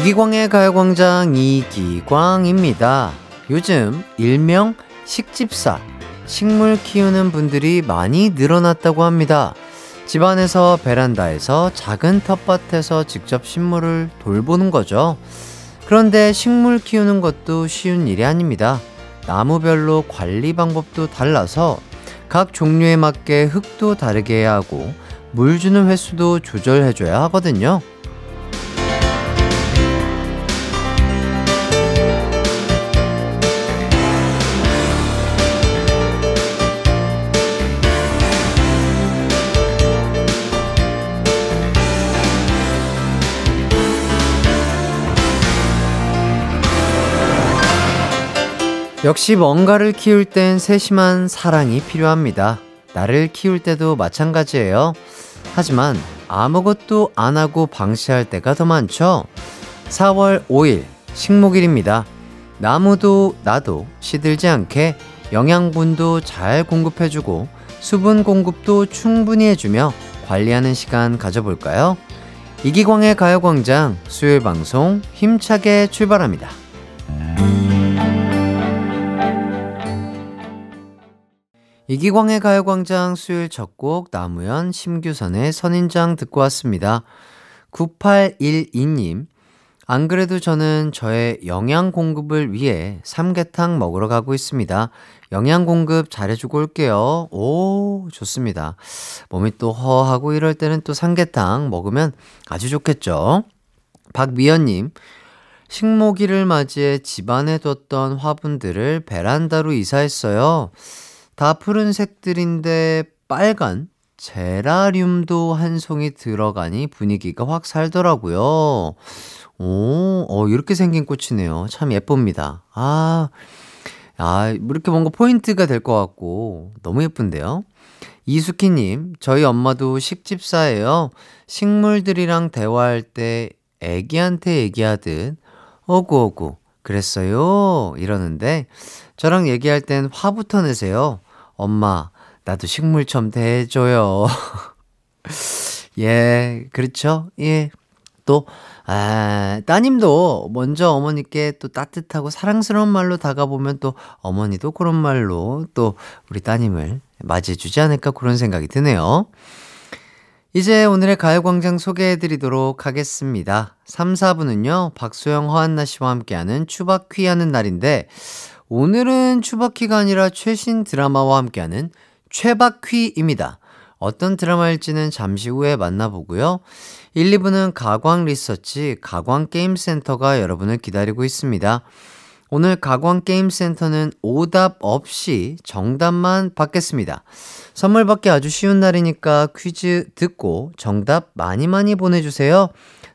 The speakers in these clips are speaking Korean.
이기광의 가요광장 이기광입니다. 요즘 일명 식집사, 식물 키우는 분들이 많이 늘어났다고 합니다. 집안에서 베란다에서 작은 텃밭에서 직접 식물을 돌보는 거죠. 그런데 식물 키우는 것도 쉬운 일이 아닙니다. 나무별로 관리 방법도 달라서 각 종류에 맞게 흙도 다르게 해야 하고 물 주는 횟수도 조절해줘야 하거든요. 역시 뭔가를 키울 땐 세심한 사랑이 필요합니다. 나를 키울 때도 마찬가지예요. 하지만 아무것도 안 하고 방치할 때가 더 많죠. 4월 5일 식목일입니다. 나무도 나도 시들지 않게 영양분도 잘 공급해주고 수분 공급도 충분히 해주며 관리하는 시간 가져볼까요? 이기광의 가요광장 수요일 방송 힘차게 출발합니다. 이기광의 가요광장 수요일 첫 곡 나무현 심규선의 선인장 듣고 왔습니다. 9812님 안 그래도 저는 저의 영양 공급을 위해 삼계탕 먹으러 가고 있습니다. 영양 공급 잘해주고 올게요. 오, 좋습니다. 몸이 또 허하고 이럴 때는 또 삼계탕 먹으면 아주 좋겠죠. 박미연님, 식모기를 맞이해 집안에 뒀던 화분들을 베란다로 이사했어요. 다 푸른 색들인데 빨간 제라늄도 한 송이 들어가니 분위기가 확 살더라고요. 오, 어, 이렇게 생긴 꽃이네요. 참 예쁩니다. 아, 아, 뭐 이렇게 뭔가 포인트가 될 것 같고, 너무 예쁜데요? 이수키님, 저희 엄마도 식집사예요. 식물들이랑 대화할 때 애기한테 얘기하듯, 어구어구, 그랬어요. 이러는데, 저랑 얘기할 땐 화부터 내세요. 엄마, 나도 식물 좀 대줘요. 예, 그렇죠? 예. 또, 아, 따님도 먼저 어머니께 또 따뜻하고 사랑스러운 말로 다가보면 또 어머니도 그런 말로 또 우리 따님을 맞이해주지 않을까 그런 생각이 드네요. 이제 오늘의 가요광장 소개해드리도록 하겠습니다. 3, 4부는요, 박소영, 허한나 씨와 함께하는 추바퀴 하는 날인데, 오늘은 추바퀴가 아니라 최신 드라마와 함께하는 최바퀴입니다. 어떤 드라마일지는 잠시 후에 만나보고요. 1, 2부는 가광 리서치 가광 게임센터가 여러분을 기다리고 있습니다. 오늘 가광 게임센터는 오답 없이 정답만 받겠습니다. 선물 받기 아주 쉬운 날이니까 퀴즈 듣고 정답 많이 많이 보내주세요.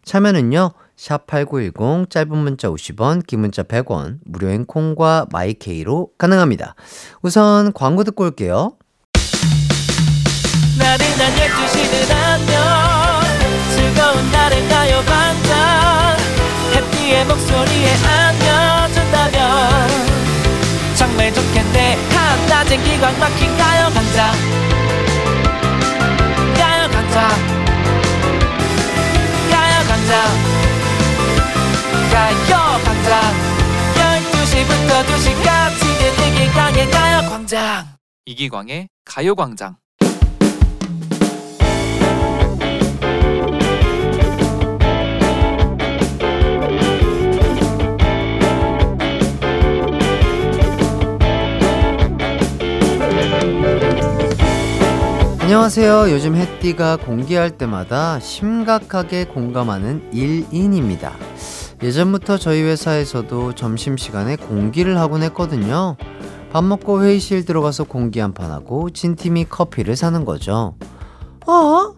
참여는요. 샵8910 짧은 문자 50원, 긴 문자 100원, 무료인 콩과 마이케이로 가능합니다. 우선 광고 듣고 올게요. 나른한 12시는 안녕 즐거운 날을 가요 반짝. 해피의 목소리에 안겨준다면 정말 좋겠네. 한낮엔 기광 막힌 가요 강장 가요 강장 가요 강장 가요 광장 12시부터 2시까지 이기광의 가요광장 이기광의 가요광장 안녕하세요. 요즘 햇띠가 공개할 때마다 심각하게 공감하는 1인입니다. 예전부터 저희 회사에서도 점심시간에 공기를 하곤 했거든요. 밥 먹고 회의실 들어가서 공기 한 판 하고 진 팀이 커피를 사는 거죠. 어?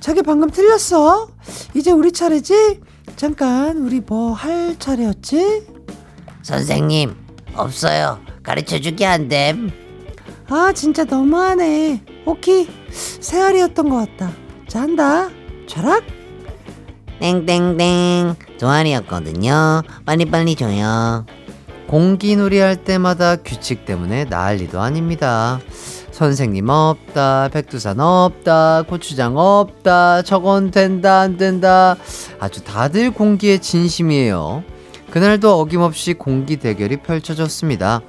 자기 방금 틀렸어? 이제 우리 차례지? 잠깐, 우리 뭐 할 차례였지? 선생님, 없어요. 가르쳐 주기 안 됨. 아, 진짜 너무하네. 오키, 세알이었던 것 같다. 자, 한다. 좌락? 땡땡땡. 동아리였거든요. 빨리빨리 줘요. 공기놀이 할 때마다 규칙 때문에 난리도 아닙니다. 선생님 없다, 백두산 없다, 고추장 없다, 저건 된다, 안 된다. 아주 다들 공기에 진심이에요. 그날도 어김없이 공기 대결이 펼쳐졌습니다.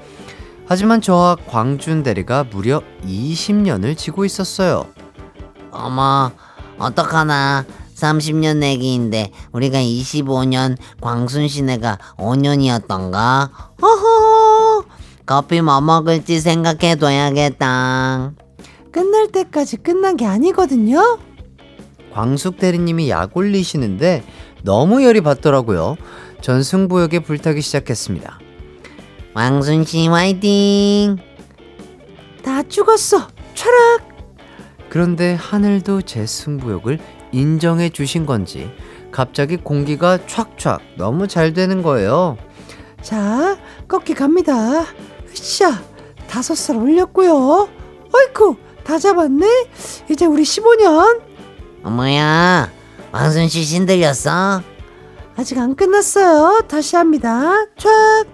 하지만 저와 광준 대리가 무려 20년을 지고 있었어요. 어머, 어떡하나. 30년 내기인데 우리가 25년, 광순 씨네가 5년이었던가? 허허, 커피 뭐 먹을지 생각해둬야겠다. 끝날 때까지 끝난 게 아니거든요. 광숙 대리님이 약 올리시는데 너무 열이 받더라고요. 전 승부욕에 불타기 시작했습니다. 광순 씨 화이팅! 다 죽었어. 철학. 그런데 하늘도 제 승부욕을 인정해 주신 건지 갑자기 공기가 촥촥 너무 잘 되는 거예요. 자, 꺾기 갑니다. 으쌰, 다섯 살 올렸고요. 어이쿠, 다 잡았네. 이제 우리 15년. 어머야, 광순 씨 신들렸어? 아직 안 끝났어요. 다시 합니다. 촥.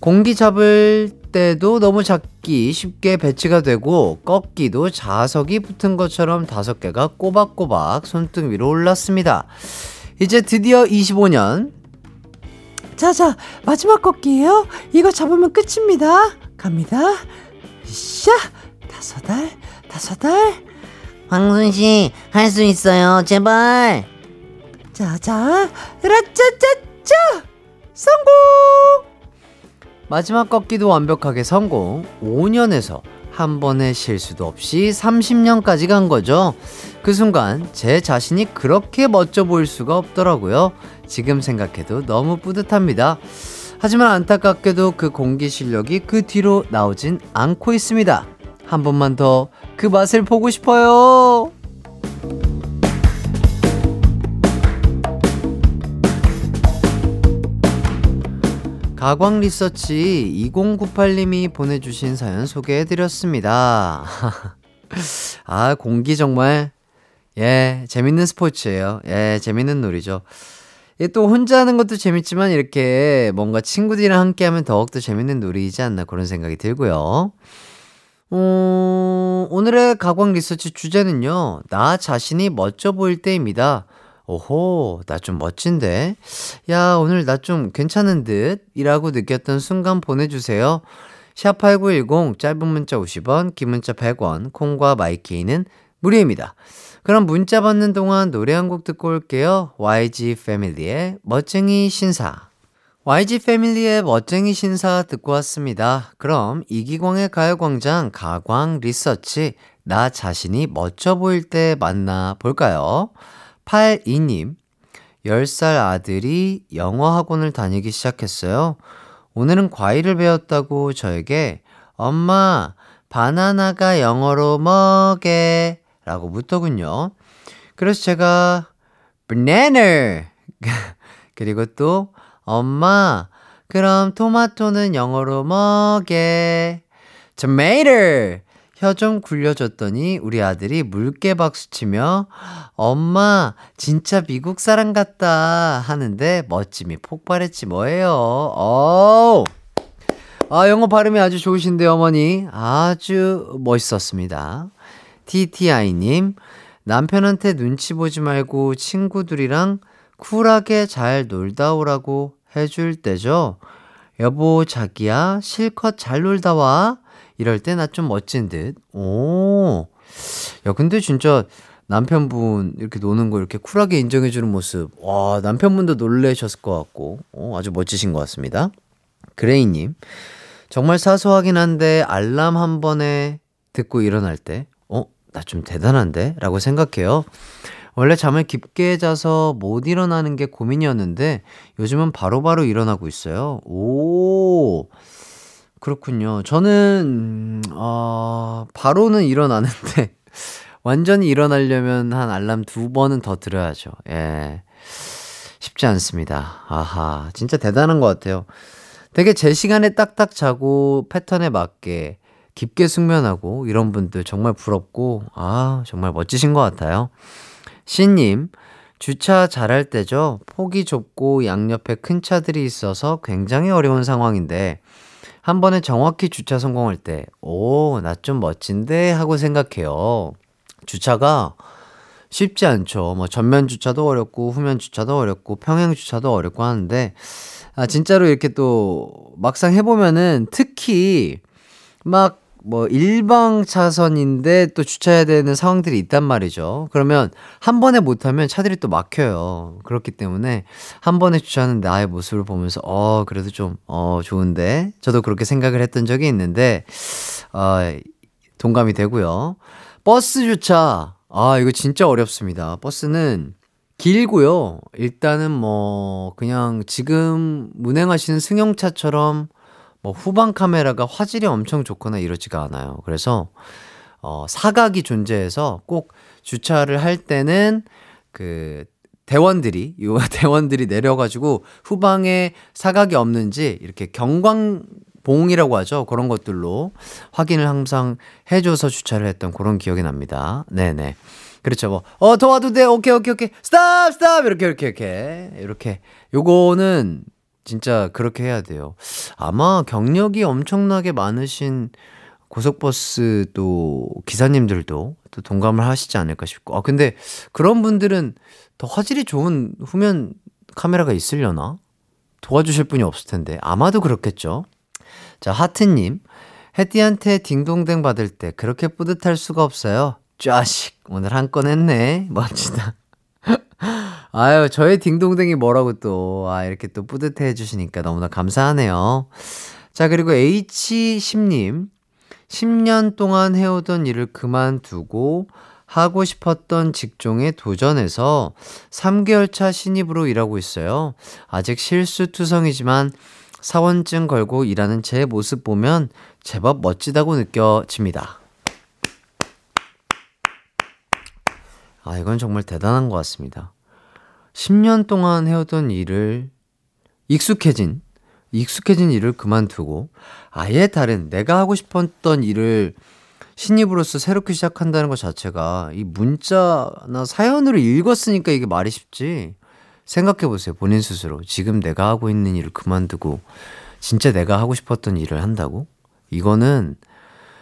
공기 잡을 때도 너무 작 기 쉽게 배치가 되고 꺾기도 자석이 붙은 것처럼 다섯 개가 꼬박꼬박 손등 위로 올랐습니다. 이제 드디어 25년 자, 자, 마지막 꺾기예요. 이거 잡으면 끝입니다. 갑니다. 으쌰, 다섯 알, 다섯 알. 광순 씨, 할 수 있어요. 제발. 자, 자, 라짜짜짜! 성공! 마지막 꺾기도 완벽하게 성공 5년에서 한 번의 실수도 없이 30년까지 간 거죠. 그 순간 제 자신이 그렇게 멋져 보일 수가 없더라고요. 지금 생각해도 너무 뿌듯합니다. 하지만 안타깝게도 그 공기 실력이 그 뒤로 나오진 않고 있습니다. 한 번만 더 그 맛을 보고 싶어요. 가광 리서치 2098님이 보내주신 사연 소개해드렸습니다. 아, 공기 정말, 예, 재밌는 스포츠예요. 예, 재밌는 놀이죠. 예, 또 혼자 하는 것도 재밌지만 이렇게 뭔가 친구들이랑 함께 하면 더욱더 재밌는 놀이이지 않나 그런 생각이 들고요. 어, 오늘의 가광 리서치 주제는요, 나 자신이 멋져 보일 때입니다. 오호, 나 좀 멋진데? 야, 오늘 나 좀 괜찮은 듯? 이라고 느꼈던 순간 보내주세요. 샵8910, 짧은 문자 50원, 긴 문자 100원, 콩과 마이케이는 무료입니다. 그럼 문자 받는 동안 노래 한 곡 듣고 올게요. YG 패밀리의 멋쟁이 신사. YG 패밀리의 멋쟁이 신사 듣고 왔습니다. 그럼 이기광의 가요광장 가광 리서치 나 자신이 멋져 보일 때 만나 볼까요? 82님, 10살 아들이 영어 학원을 다니기 시작했어요. 오늘은 과일을 배웠다고 저에게 엄마, 바나나가 영어로 뭐게? 라고 묻더군요. 그래서 제가 banana 그리고 또 엄마, 그럼 토마토는 영어로 뭐게? tomato 혀 좀 굴려줬더니 우리 아들이 물개 박수 치며 엄마 진짜 미국 사람 같다 하는데 멋짐이 폭발했지 뭐예요. 어. 아 영어 발음이 아주 좋으신데 어머니 아주 멋있었습니다. TTI님 남편한테 눈치 보지 말고 친구들이랑 쿨하게 잘 놀다 오라고 해줄 때죠. 여보 자기야 실컷 잘 놀다 와. 이럴 때 나 좀 멋진 듯. 오. 야, 근데 진짜 남편분 이렇게 노는 거 이렇게 쿨하게 인정해주는 모습. 와, 남편분도 놀래셨을 것 같고. 어, 아주 멋지신 것 같습니다. 그레이님. 정말 사소하긴 한데 알람 한 번에 듣고 일어날 때, 어, 나 좀 대단한데? 라고 생각해요. 원래 잠을 깊게 자서 못 일어나는 게 고민이었는데 요즘은 바로바로 바로 일어나고 있어요. 오. 그렇군요. 저는, 어, 바로는 일어나는데, 완전히 일어나려면 한 알람 두 번은 더 들어야죠. 예. 쉽지 않습니다. 아하. 진짜 대단한 것 같아요. 되게 제 시간에 딱딱 자고 패턴에 맞게 깊게 숙면하고 이런 분들 정말 부럽고, 아, 정말 멋지신 것 같아요. 신님, 주차 잘할 때죠. 폭이 좁고 양옆에 큰 차들이 있어서 굉장히 어려운 상황인데, 한 번에 정확히 주차 성공할 때, 오, 나 좀 멋진데? 하고 생각해요. 주차가 쉽지 않죠. 뭐 전면 주차도 어렵고, 후면 주차도 어렵고, 평행 주차도 어렵고 하는데, 아, 진짜로 이렇게 또 막상 해보면은 특히 막 뭐 일방 차선인데 또 주차해야 되는 상황들이 있단 말이죠. 그러면 한 번에 못하면 차들이 또 막혀요. 그렇기 때문에 한 번에 주차하는 나의 모습을 보면서 어 그래도 좀어 좋은데 저도 그렇게 생각을 했던 적이 있는데 어 동감이 되고요. 버스 주차 아 이거 진짜 어렵습니다. 버스는 길고요. 일단은 뭐 그냥 지금 운행하시는 승용차처럼 뭐 후방 카메라가 화질이 엄청 좋거나 이러지가 않아요. 그래서 어 사각이 존재해서 꼭 주차를 할 때는 그 대원들이 요 대원들이 내려가지고 후방에 사각이 없는지 이렇게 경광 봉이라고 하죠. 그런 것들로 확인을 항상 해줘서 주차를 했던 그런 기억이 납니다. 네네. 그렇죠. 뭐, 어, 더 와도 돼. 오케이, 오케이, 오케이. 스탑, 스탑. 이렇게, 이렇게, 이렇게. 이렇게. 요거는 진짜 그렇게 해야 돼요. 아마 경력이 엄청나게 많으신 고속버스 또 기사님들도 또 동감을 하시지 않을까 싶고. 아, 근데 그런 분들은 더 화질이 좋은 후면 카메라가 있으려나? 도와주실 분이 없을 텐데. 아마도 그렇겠죠. 자, 하트님. 해띠한테 딩동댕 받을 때 그렇게 뿌듯할 수가 없어요. 짜식. 오늘 한 건 했네. 멋지다. 아유, 저의 딩동댕이 뭐라고 또, 아, 이렇게 또 뿌듯해 해주시니까 너무나 감사하네요. 자, 그리고 H10님. 10년 동안 해오던 일을 그만두고 하고 싶었던 직종에 도전해서 3개월 차 신입으로 일하고 있어요. 아직 실수투성이지만 사원증 걸고 일하는 제 모습 보면 제법 멋지다고 느껴집니다. 아, 이건 정말 대단한 것 같습니다. 10년 동안 해오던 일을 익숙해진, 익숙해진 일을 그만두고 아예 다른 내가 하고 싶었던 일을 신입으로서 새롭게 시작한다는 것 자체가 이 문자나 사연으로 읽었으니까 이게 말이 쉽지. 생각해 보세요. 본인 스스로. 지금 내가 하고 있는 일을 그만두고 진짜 내가 하고 싶었던 일을 한다고? 이거는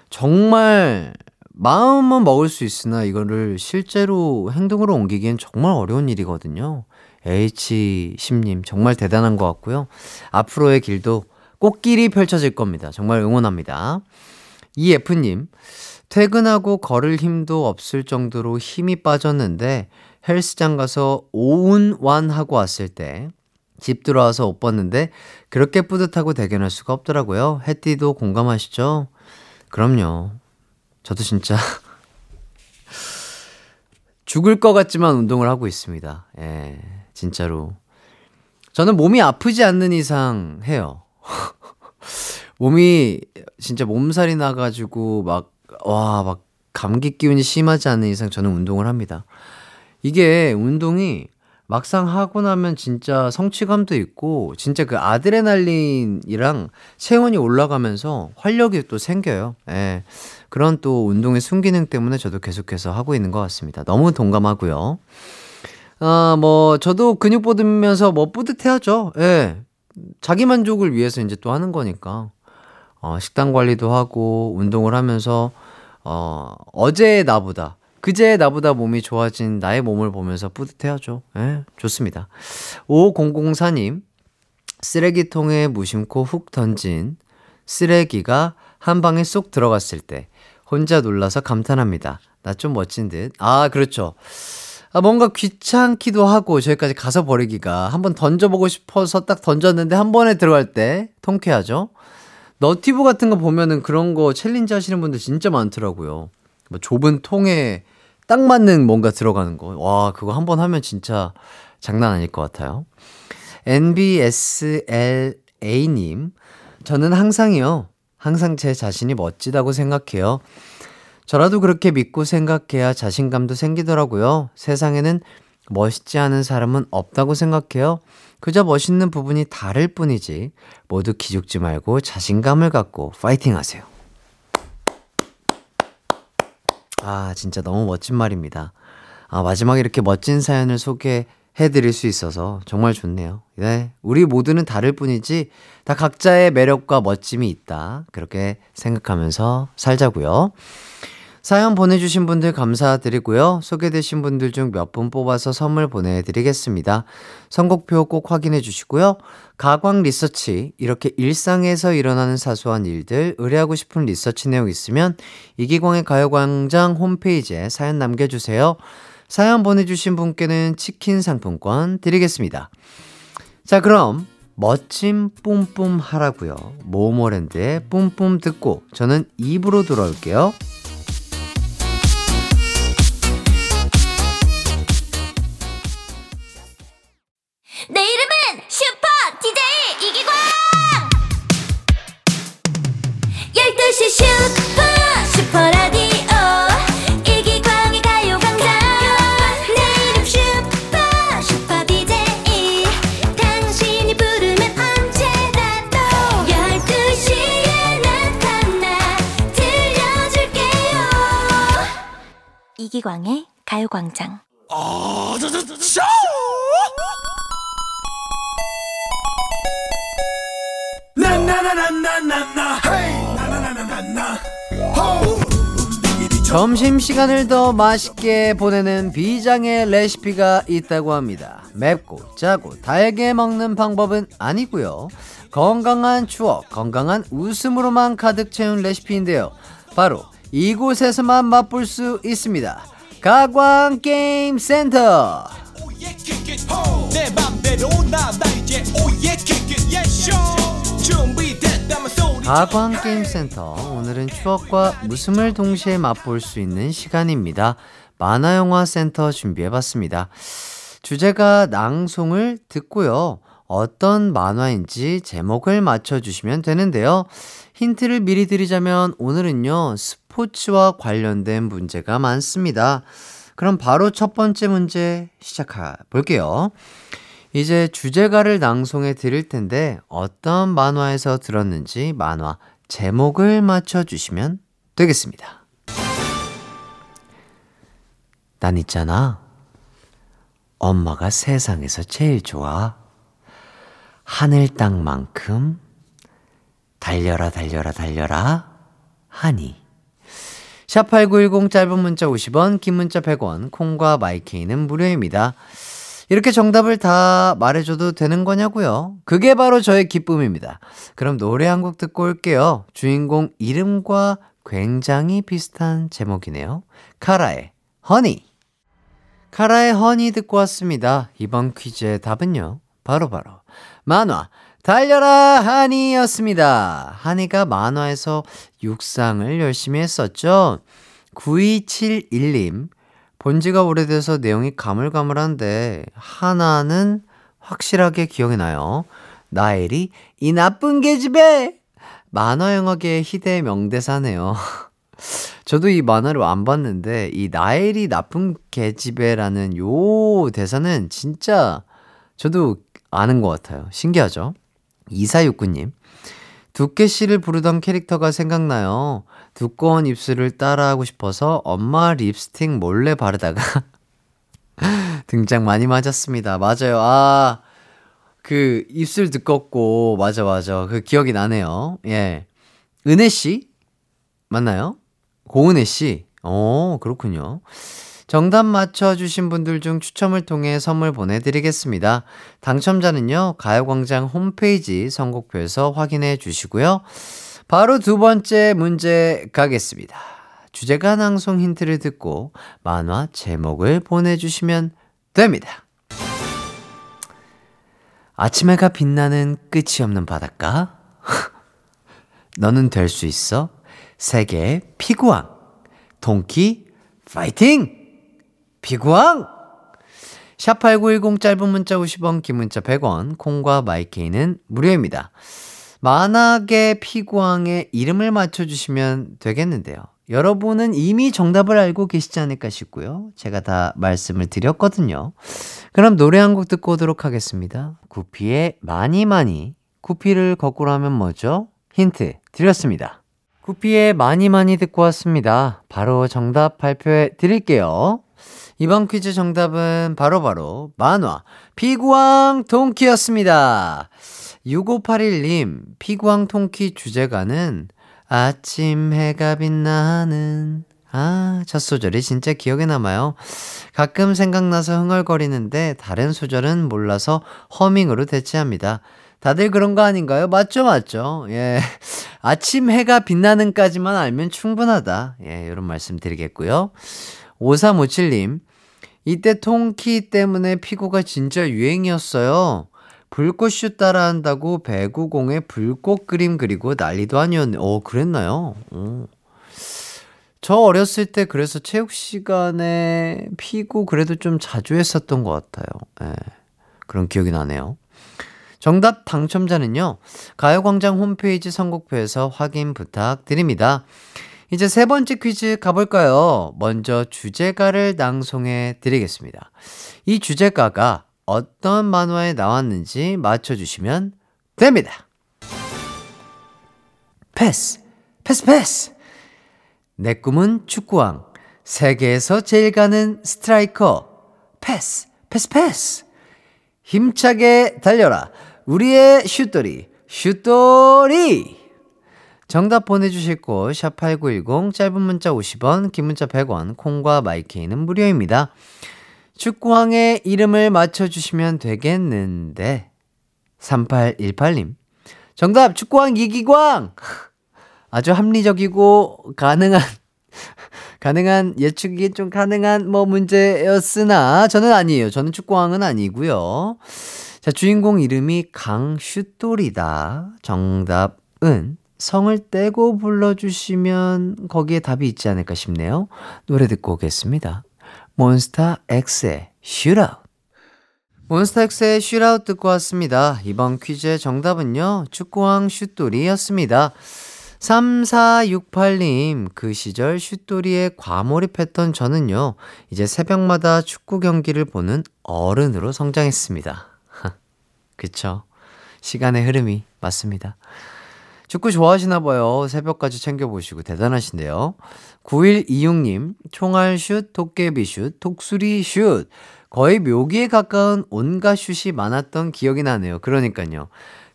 정말 마음은 먹을 수 있으나 이거를 실제로 행동으로 옮기기엔 정말 어려운 일이거든요. H10님 정말 대단한 것 같고요. 앞으로의 길도 꽃길이 펼쳐질 겁니다. 정말 응원합니다. 이F님, 퇴근하고 걸을 힘도 없을 정도로 힘이 빠졌는데 헬스장 가서 오운완 하고 왔을 때 집 들어와서 옷 벗는데 그렇게 뿌듯하고 대견할 수가 없더라고요. 해띠도 공감하시죠? 그럼요. 저도 진짜 죽을 것 같지만 운동을 하고 있습니다. 예, 진짜로. 저는 몸이 아프지 않는 이상 해요. 몸이 진짜 몸살이 나가지고 막, 와, 막 감기 기운이 심하지 않는 이상 저는 운동을 합니다. 이게 운동이 막상 하고 나면 진짜 성취감도 있고, 진짜 그 아드레날린이랑 체온이 올라가면서 활력이 또 생겨요. 예. 그런 또 운동의 순기능 때문에 저도 계속해서 하고 있는 것 같습니다. 너무 동감하고요. 아, 뭐, 저도 근육 뽑으면서 뭐 뿌듯해하죠. 예. 자기 만족을 위해서 이제 또 하는 거니까. 어, 식단 관리도 하고, 운동을 하면서, 어, 어제의 나보다, 그제의 나보다 몸이 좋아진 나의 몸을 보면서 뿌듯해하죠. 예, 좋습니다. 5004님, 쓰레기통에 무심코 훅 던진 쓰레기가 한 방에 쏙 들어갔을 때, 혼자 놀라서 감탄합니다. 나 좀 멋진 듯. 아, 그렇죠. 아, 뭔가 귀찮기도 하고 저기까지 가서 버리기가 한번 던져보고 싶어서 딱 던졌는데 한 번에 들어갈 때 통쾌하죠. 너튜브 같은 거 보면은 그런 거 challenge 하시는 분들 진짜 많더라고요. 뭐 좁은 통에 딱 맞는 뭔가 들어가는 거. 와, 그거 한 번 하면 진짜 장난 아닐 것 같아요. NBSLA님, 저는 항상이요. 항상 제 자신이 멋지다고 생각해요. 저라도 그렇게 믿고 생각해야 자신감도 생기더라고요. 세상에는 멋있지 않은 사람은 없다고 생각해요. 그저 멋있는 부분이 다를 뿐이지. 모두 기죽지 말고 자신감을 갖고 파이팅 하세요. 아, 진짜 너무 멋진 말입니다. 아, 마지막에 이렇게 멋진 사연을 소개해 해드릴 수 있어서 정말 좋네요. 네. 우리 모두는 다를 뿐이지 다 각자의 매력과 멋짐이 있다. 그렇게 생각하면서 살자고요. 사연 보내주신 분들 감사드리고요. 소개되신 분들 중 몇 분 뽑아서 선물 보내드리겠습니다. 선곡표 꼭 확인해 주시고요. 가광 리서치, 이렇게 일상에서 일어나는 사소한 일들, 의뢰하고 싶은 리서치 내용 있으면 이기광의 가요광장 홈페이지에 사연 남겨주세요. 사연 보내주신 분께는 치킨 상품권 드리겠습니다. 자, 그럼 멋짐 뿜뿜 하라고요. 모모랜드의 뿜뿜 듣고 저는 입으로 돌아올게요. 이기광의 가요광장 점심시간을 더 맛있게 보내는 비장의 레시피가 있다고 합니다. 맵고 짜고 달게 먹는 방법은 아니고요. 건강한 추억, 건강한 웃음으로만 가득 채운 레시피인데요. 바로 이곳에서만 맛볼 수 있습니다. 가광 게임 센터. 소리 가광 게임 센터. 오늘은 추억과 웃음을 동시에 맛볼 수 있는 시간입니다. 만화 영화 센터 준비해 봤습니다. 주제가 낭송을 듣고요. 어떤 만화인지 제목을 맞춰 주시면 되는데요. 힌트를 미리 드리자면 오늘은요, 스 포츠와 관련된 문제가 많습니다. 그럼 바로 첫 번째 문제 시작해 볼게요. 이제 주제가를 낭송해 드릴 텐데 어떤 만화에서 들었는지 만화 제목을 맞춰 주시면 되겠습니다. 난 있잖아. 엄마가 세상에서 제일 좋아. 하늘 땅만큼 달려라 달려라 달려라 하니. 샵8910 짧은 문자 50원, 긴 문자 100원, 콩과 마이케이는 무료입니다. 이렇게 정답을 다 말해줘도 되는 거냐고요? 그게 바로 저의 기쁨입니다. 그럼 노래 한 곡 듣고 올게요. 주인공 이름과 굉장히 비슷한 제목이네요. 카라의 허니. 카라의 허니 듣고 왔습니다. 이번 퀴즈의 답은요. 바로바로 바로 만화 달려라 하니였습니다. 하니가 만화에서 육상을 열심히 했었죠. 9271님 본 지가 오래돼서 내용이 가물가물한데 하나는 확실하게 기억이 나요. 나엘이 이 나쁜 계집애 만화 영화계의 희대의 명대사네요. 저도 이 만화를 안 봤는데 이 나엘이 나쁜 계집애라는 요 대사는 진짜 저도 아는 것 같아요. 신기하죠? 2469님 두께 씨를 부르던 캐릭터가 생각나요. 두꺼운 입술을 따라하고 싶어서 엄마 립스틱 몰래 바르다가 등장 많이 맞았습니다. 맞아요. 아, 그 입술 두껍고 맞아 맞아. 그 기억이 나네요. 예. 은혜 씨 맞나요? 고은혜 씨. 어, 그렇군요. 정답 맞춰주신 분들 중 추첨을 통해 선물 보내드리겠습니다. 당첨자는요, 가요광장 홈페이지 선곡표에서 확인해 주시고요. 바로 두 번째 문제 가겠습니다. 주제가 낭송 힌트를 듣고 만화 제목을 보내주시면 됩니다. 아침 해가 빛나는 끝이 없는 바닷가. 너는 될 수 있어. 세계의 피구왕. 동키 파이팅! 피구왕! 샵8910 짧은 문자 50원, 긴 문자 100원, 콩과 마이케이는 무료입니다. 만화계 피구왕의 이름을 맞춰주시면 되겠는데요. 여러분은 이미 정답을 알고 계시지 않을까 싶고요. 제가 다 말씀을 드렸거든요. 그럼 노래 한 곡 듣고 오도록 하겠습니다. 구피의 많이 많이. 구피를 거꾸로 하면 뭐죠? 힌트 드렸습니다. 구피의 많이 많이 듣고 왔습니다. 바로 정답 발표해 드릴게요. 이번 퀴즈 정답은 바로바로 만화 피구왕 통키였습니다. 6581님, 피구왕 통키 주제가는 아침 해가 빛나는 아, 첫 소절이 진짜 기억에 남아요. 가끔 생각나서 흥얼거리는데 다른 소절은 몰라서 허밍으로 대체합니다. 다들 그런 거 아닌가요? 맞죠, 맞죠? 예. 아침 해가 빛나는까지만 알면 충분하다. 예, 이런 말씀 드리겠고요. 5357님, 이때 통키 때문에 피구가 진짜 유행이었어요. 불꽃슛 따라한다고 배구공에 불꽃 그림 그리고 난리도 아니었네. 어, 그랬나요? 오. 저 어렸을 때 그래서 체육 시간에 피구 그래도 좀 자주 했었던 것 같아요. 예. 그런 기억이 나네요. 정답 당첨자는요, 가요광장 홈페이지 선곡표에서 확인 부탁드립니다. 이제 세 번째 퀴즈 가볼까요? 먼저 주제가를 낭송해 드리겠습니다. 이 주제가가 어떤 만화에 나왔는지 맞춰주시면 됩니다. 패스, 패스, 패스! 내 꿈은 축구왕. 세계에서 제일 가는 스트라이커. 패스, 패스, 패스! 힘차게 달려라. 우리의 슛돌이, 슛돌이! 정답 보내주실 곳, 샵8910, 짧은 문자 50원, 긴 문자 100원, 콩과 마이케이는 무료입니다. 축구왕의 이름을 맞춰주시면 되겠는데, 3818님. 정답, 축구왕 이기광! 아주 합리적이고, 가능한, 가능한, 예측이 좀 가능한 뭐 문제였으나, 저는 아니에요. 저는 축구왕은 아니고요 자, 주인공 이름이 강슈돌이다. 정답은 성을 떼고 불러주시면 거기에 답이 있지 않을까 싶네요. 노래 듣고 오겠습니다. 몬스타 X의 슈라웃. 몬스타 X의 슈라웃 듣고 왔습니다. 이번 퀴즈의 정답은요, 축구왕 슛돌이였습니다. 3468님, 그 시절 슛돌이에 과몰입했던 저는요, 이제 새벽마다 축구 경기를 보는 어른으로 성장했습니다. 그쵸. 시간의 흐름이 맞습니다. 축구 좋아하시나 봐요. 새벽까지 챙겨보시고 대단하신데요. 9126님, 총알 슛, 도깨비 슛, 독수리 슛. 거의 묘기에 가까운 온갖 슛이 많았던 기억이 나네요. 그러니까요.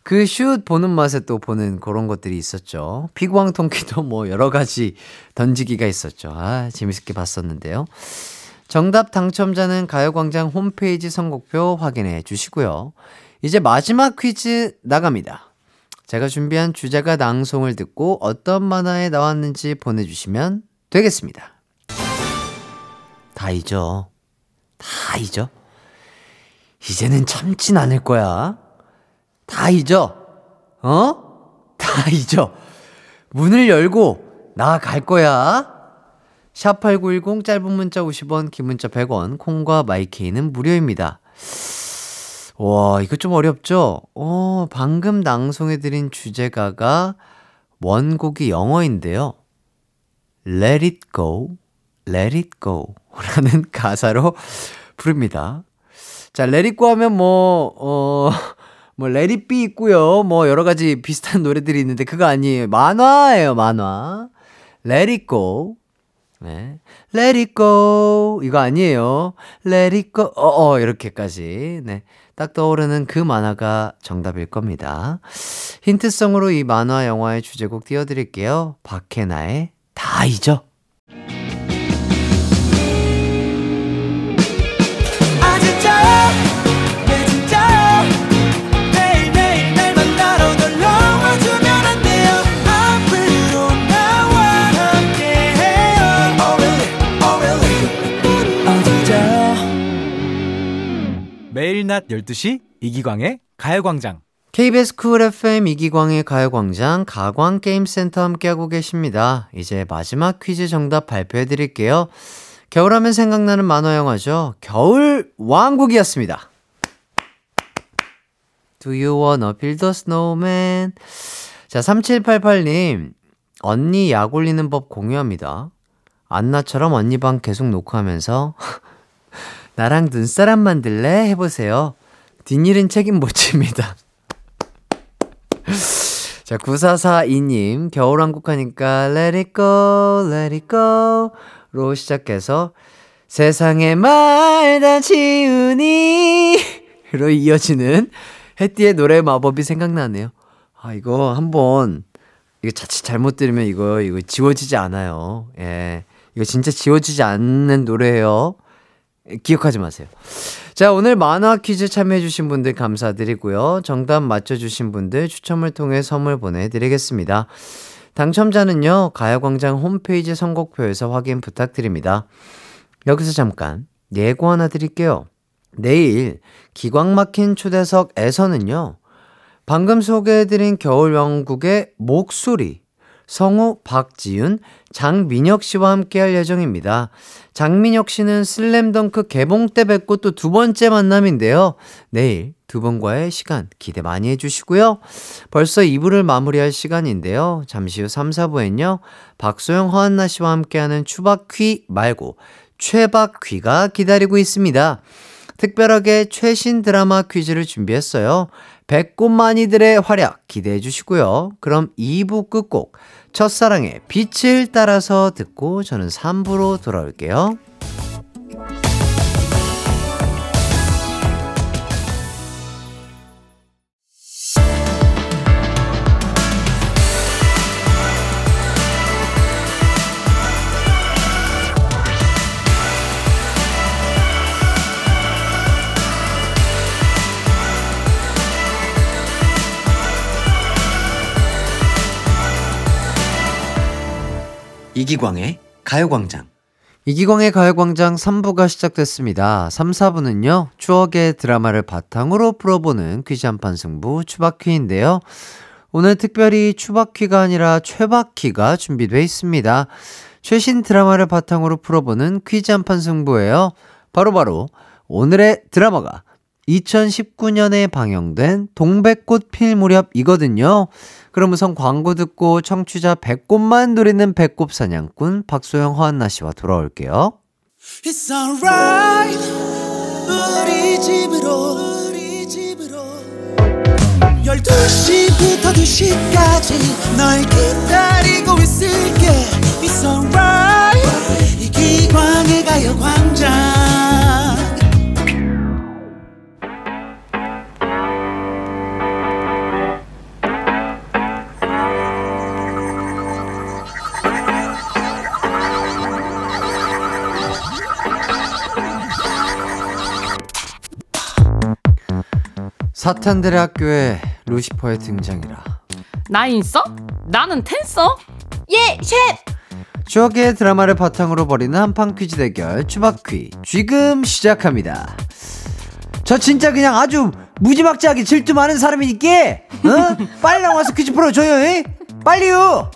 그 슛 보는 맛에 또 보는 그런 것들이 있었죠. 피구왕 통키도 뭐 여러 가지 던지기가 있었죠. 아, 재밌게 봤었는데요. 정답 당첨자는 가요광장 홈페이지 선곡표 확인해 주시고요. 이제 마지막 퀴즈 나갑니다. 제가 준비한 주제가 낭송을 듣고 어떤 만화에 나왔는지 보내주시면 되겠습니다. 다 잊어. 다 잊어. 이제는 참진 않을 거야. 다 잊어. 어? 다 잊어. 문을 열고 나갈 거야. 샵8910 짧은 문자 50원, 긴 문자 100원, 콩과 마이케이는 무료입니다. 와, 이거 좀 어렵죠? 어, 방금 낭송해드린 주제가가 원곡이 영어인데요. Let it go, let it go 라는 가사로 부릅니다. 자, let it go 하면 뭐, 어, 뭐, let it be 있고요. 뭐, 여러 가지 비슷한 노래들이 있는데, 그거 아니에요. 만화예요, 만화. let it go. 네. let it go. 이거 아니에요. let it go. 어, 어, 이렇게까지. 네. 딱 떠오르는 그 만화가 정답일 겁니다. 힌트성으로 이 만화 영화의 주제곡 띄워드릴게요. 박해나의 다 잊어. 매일 낮 12시 이기광의 가요광장 KBS 쿨 FM 이기광의 가요광장 가광게임센터 함께하고 계십니다. 이제 마지막 퀴즈 정답 발표해 드릴게요. 겨울하면 생각나는 만화 영화죠. 겨울 왕국이었습니다. Do you wanna build a snowman? 자, 3788님. 언니 약 올리는 법 공유합니다. 안나처럼 언니 방 계속 녹화하면서 나랑 눈사람 만들래? 해보세요. 뒷일은 책임 못 집니다. 자, 9442님, 겨울왕국 하니까 let it go, let it go 로 시작해서 세상에 말다 지우니 로 이어지는 해띠의 노래 마법이 생각나네요. 아, 이거 한번 이거 자칫 잘못 들으면 이거 이거 지워지지 않아요. 예. 이거 진짜 지워지지 않는 노래예요. 기억하지 마세요. 자, 오늘 만화 퀴즈 참여해주신 분들 감사드리고요. 정답 맞춰주신 분들 추첨을 통해 선물 보내드리겠습니다. 당첨자는요, 가요광장 홈페이지 선곡표에서 확인 부탁드립니다. 여기서 잠깐 예고 하나 드릴게요. 내일 기광 막힌 초대석에서는요, 방금 소개해드린 겨울 왕국의 목소리, 성우 박지윤, 장민혁 씨와 함께 할 예정입니다. 장민혁 씨는 슬램덩크 개봉 때 뵙고 또 두 번째 만남인데요. 내일 두 분과의 시간 기대 많이 해주시고요. 벌써 2부를 마무리할 시간인데요. 잠시 후 3, 4부엔요. 박소영, 허한나 씨와 함께하는 추박퀴 말고 최박퀴가 기다리고 있습니다. 특별하게 최신 드라마 퀴즈를 준비했어요. 배꼽 마니들의 활약 기대해 주시고요. 그럼 2부 끝곡 첫사랑의 빛을 따라서 듣고 저는 3부로 돌아올게요. 이기광의 가요광장. 이기광의 가요광장 3부가 시작됐습니다. 3, 4부는요, 추억의 드라마를 바탕으로 풀어보는 퀴즈 한판 승부 추바퀴인데요. 오늘 특별히 추바퀴가 아니라 최바퀴가 준비되어 있습니다. 최신 드라마를 바탕으로 풀어보는 퀴즈 한판 승부예요. 바로바로 오늘의 드라마가 2019년에 방영된 동백꽃 필 무렵이거든요. 그럼 우선 광고 듣고 청취자 배꼽만 노리는 배꼽 사냥꾼 박소영 허한나 씨와 돌아올게요. It's alright. 우리 집으로 우리 집으로. 12시부터 2시까지 널 기다리고 있을게. It's alright. 이기광의 가요광장 사탄들의 학교에 루시퍼의 등장이라. 나 인싸? 나는 텐서? 예, 셰프! 추억의 드라마를 바탕으로 벌이는 한판 퀴즈 대결 추바퀴 지금 시작합니다. 저 진짜 그냥 아주 무지막지하게 질투 많은 사람이니까 어? 빨리 나와서 퀴즈 풀어줘요 에? 빨리요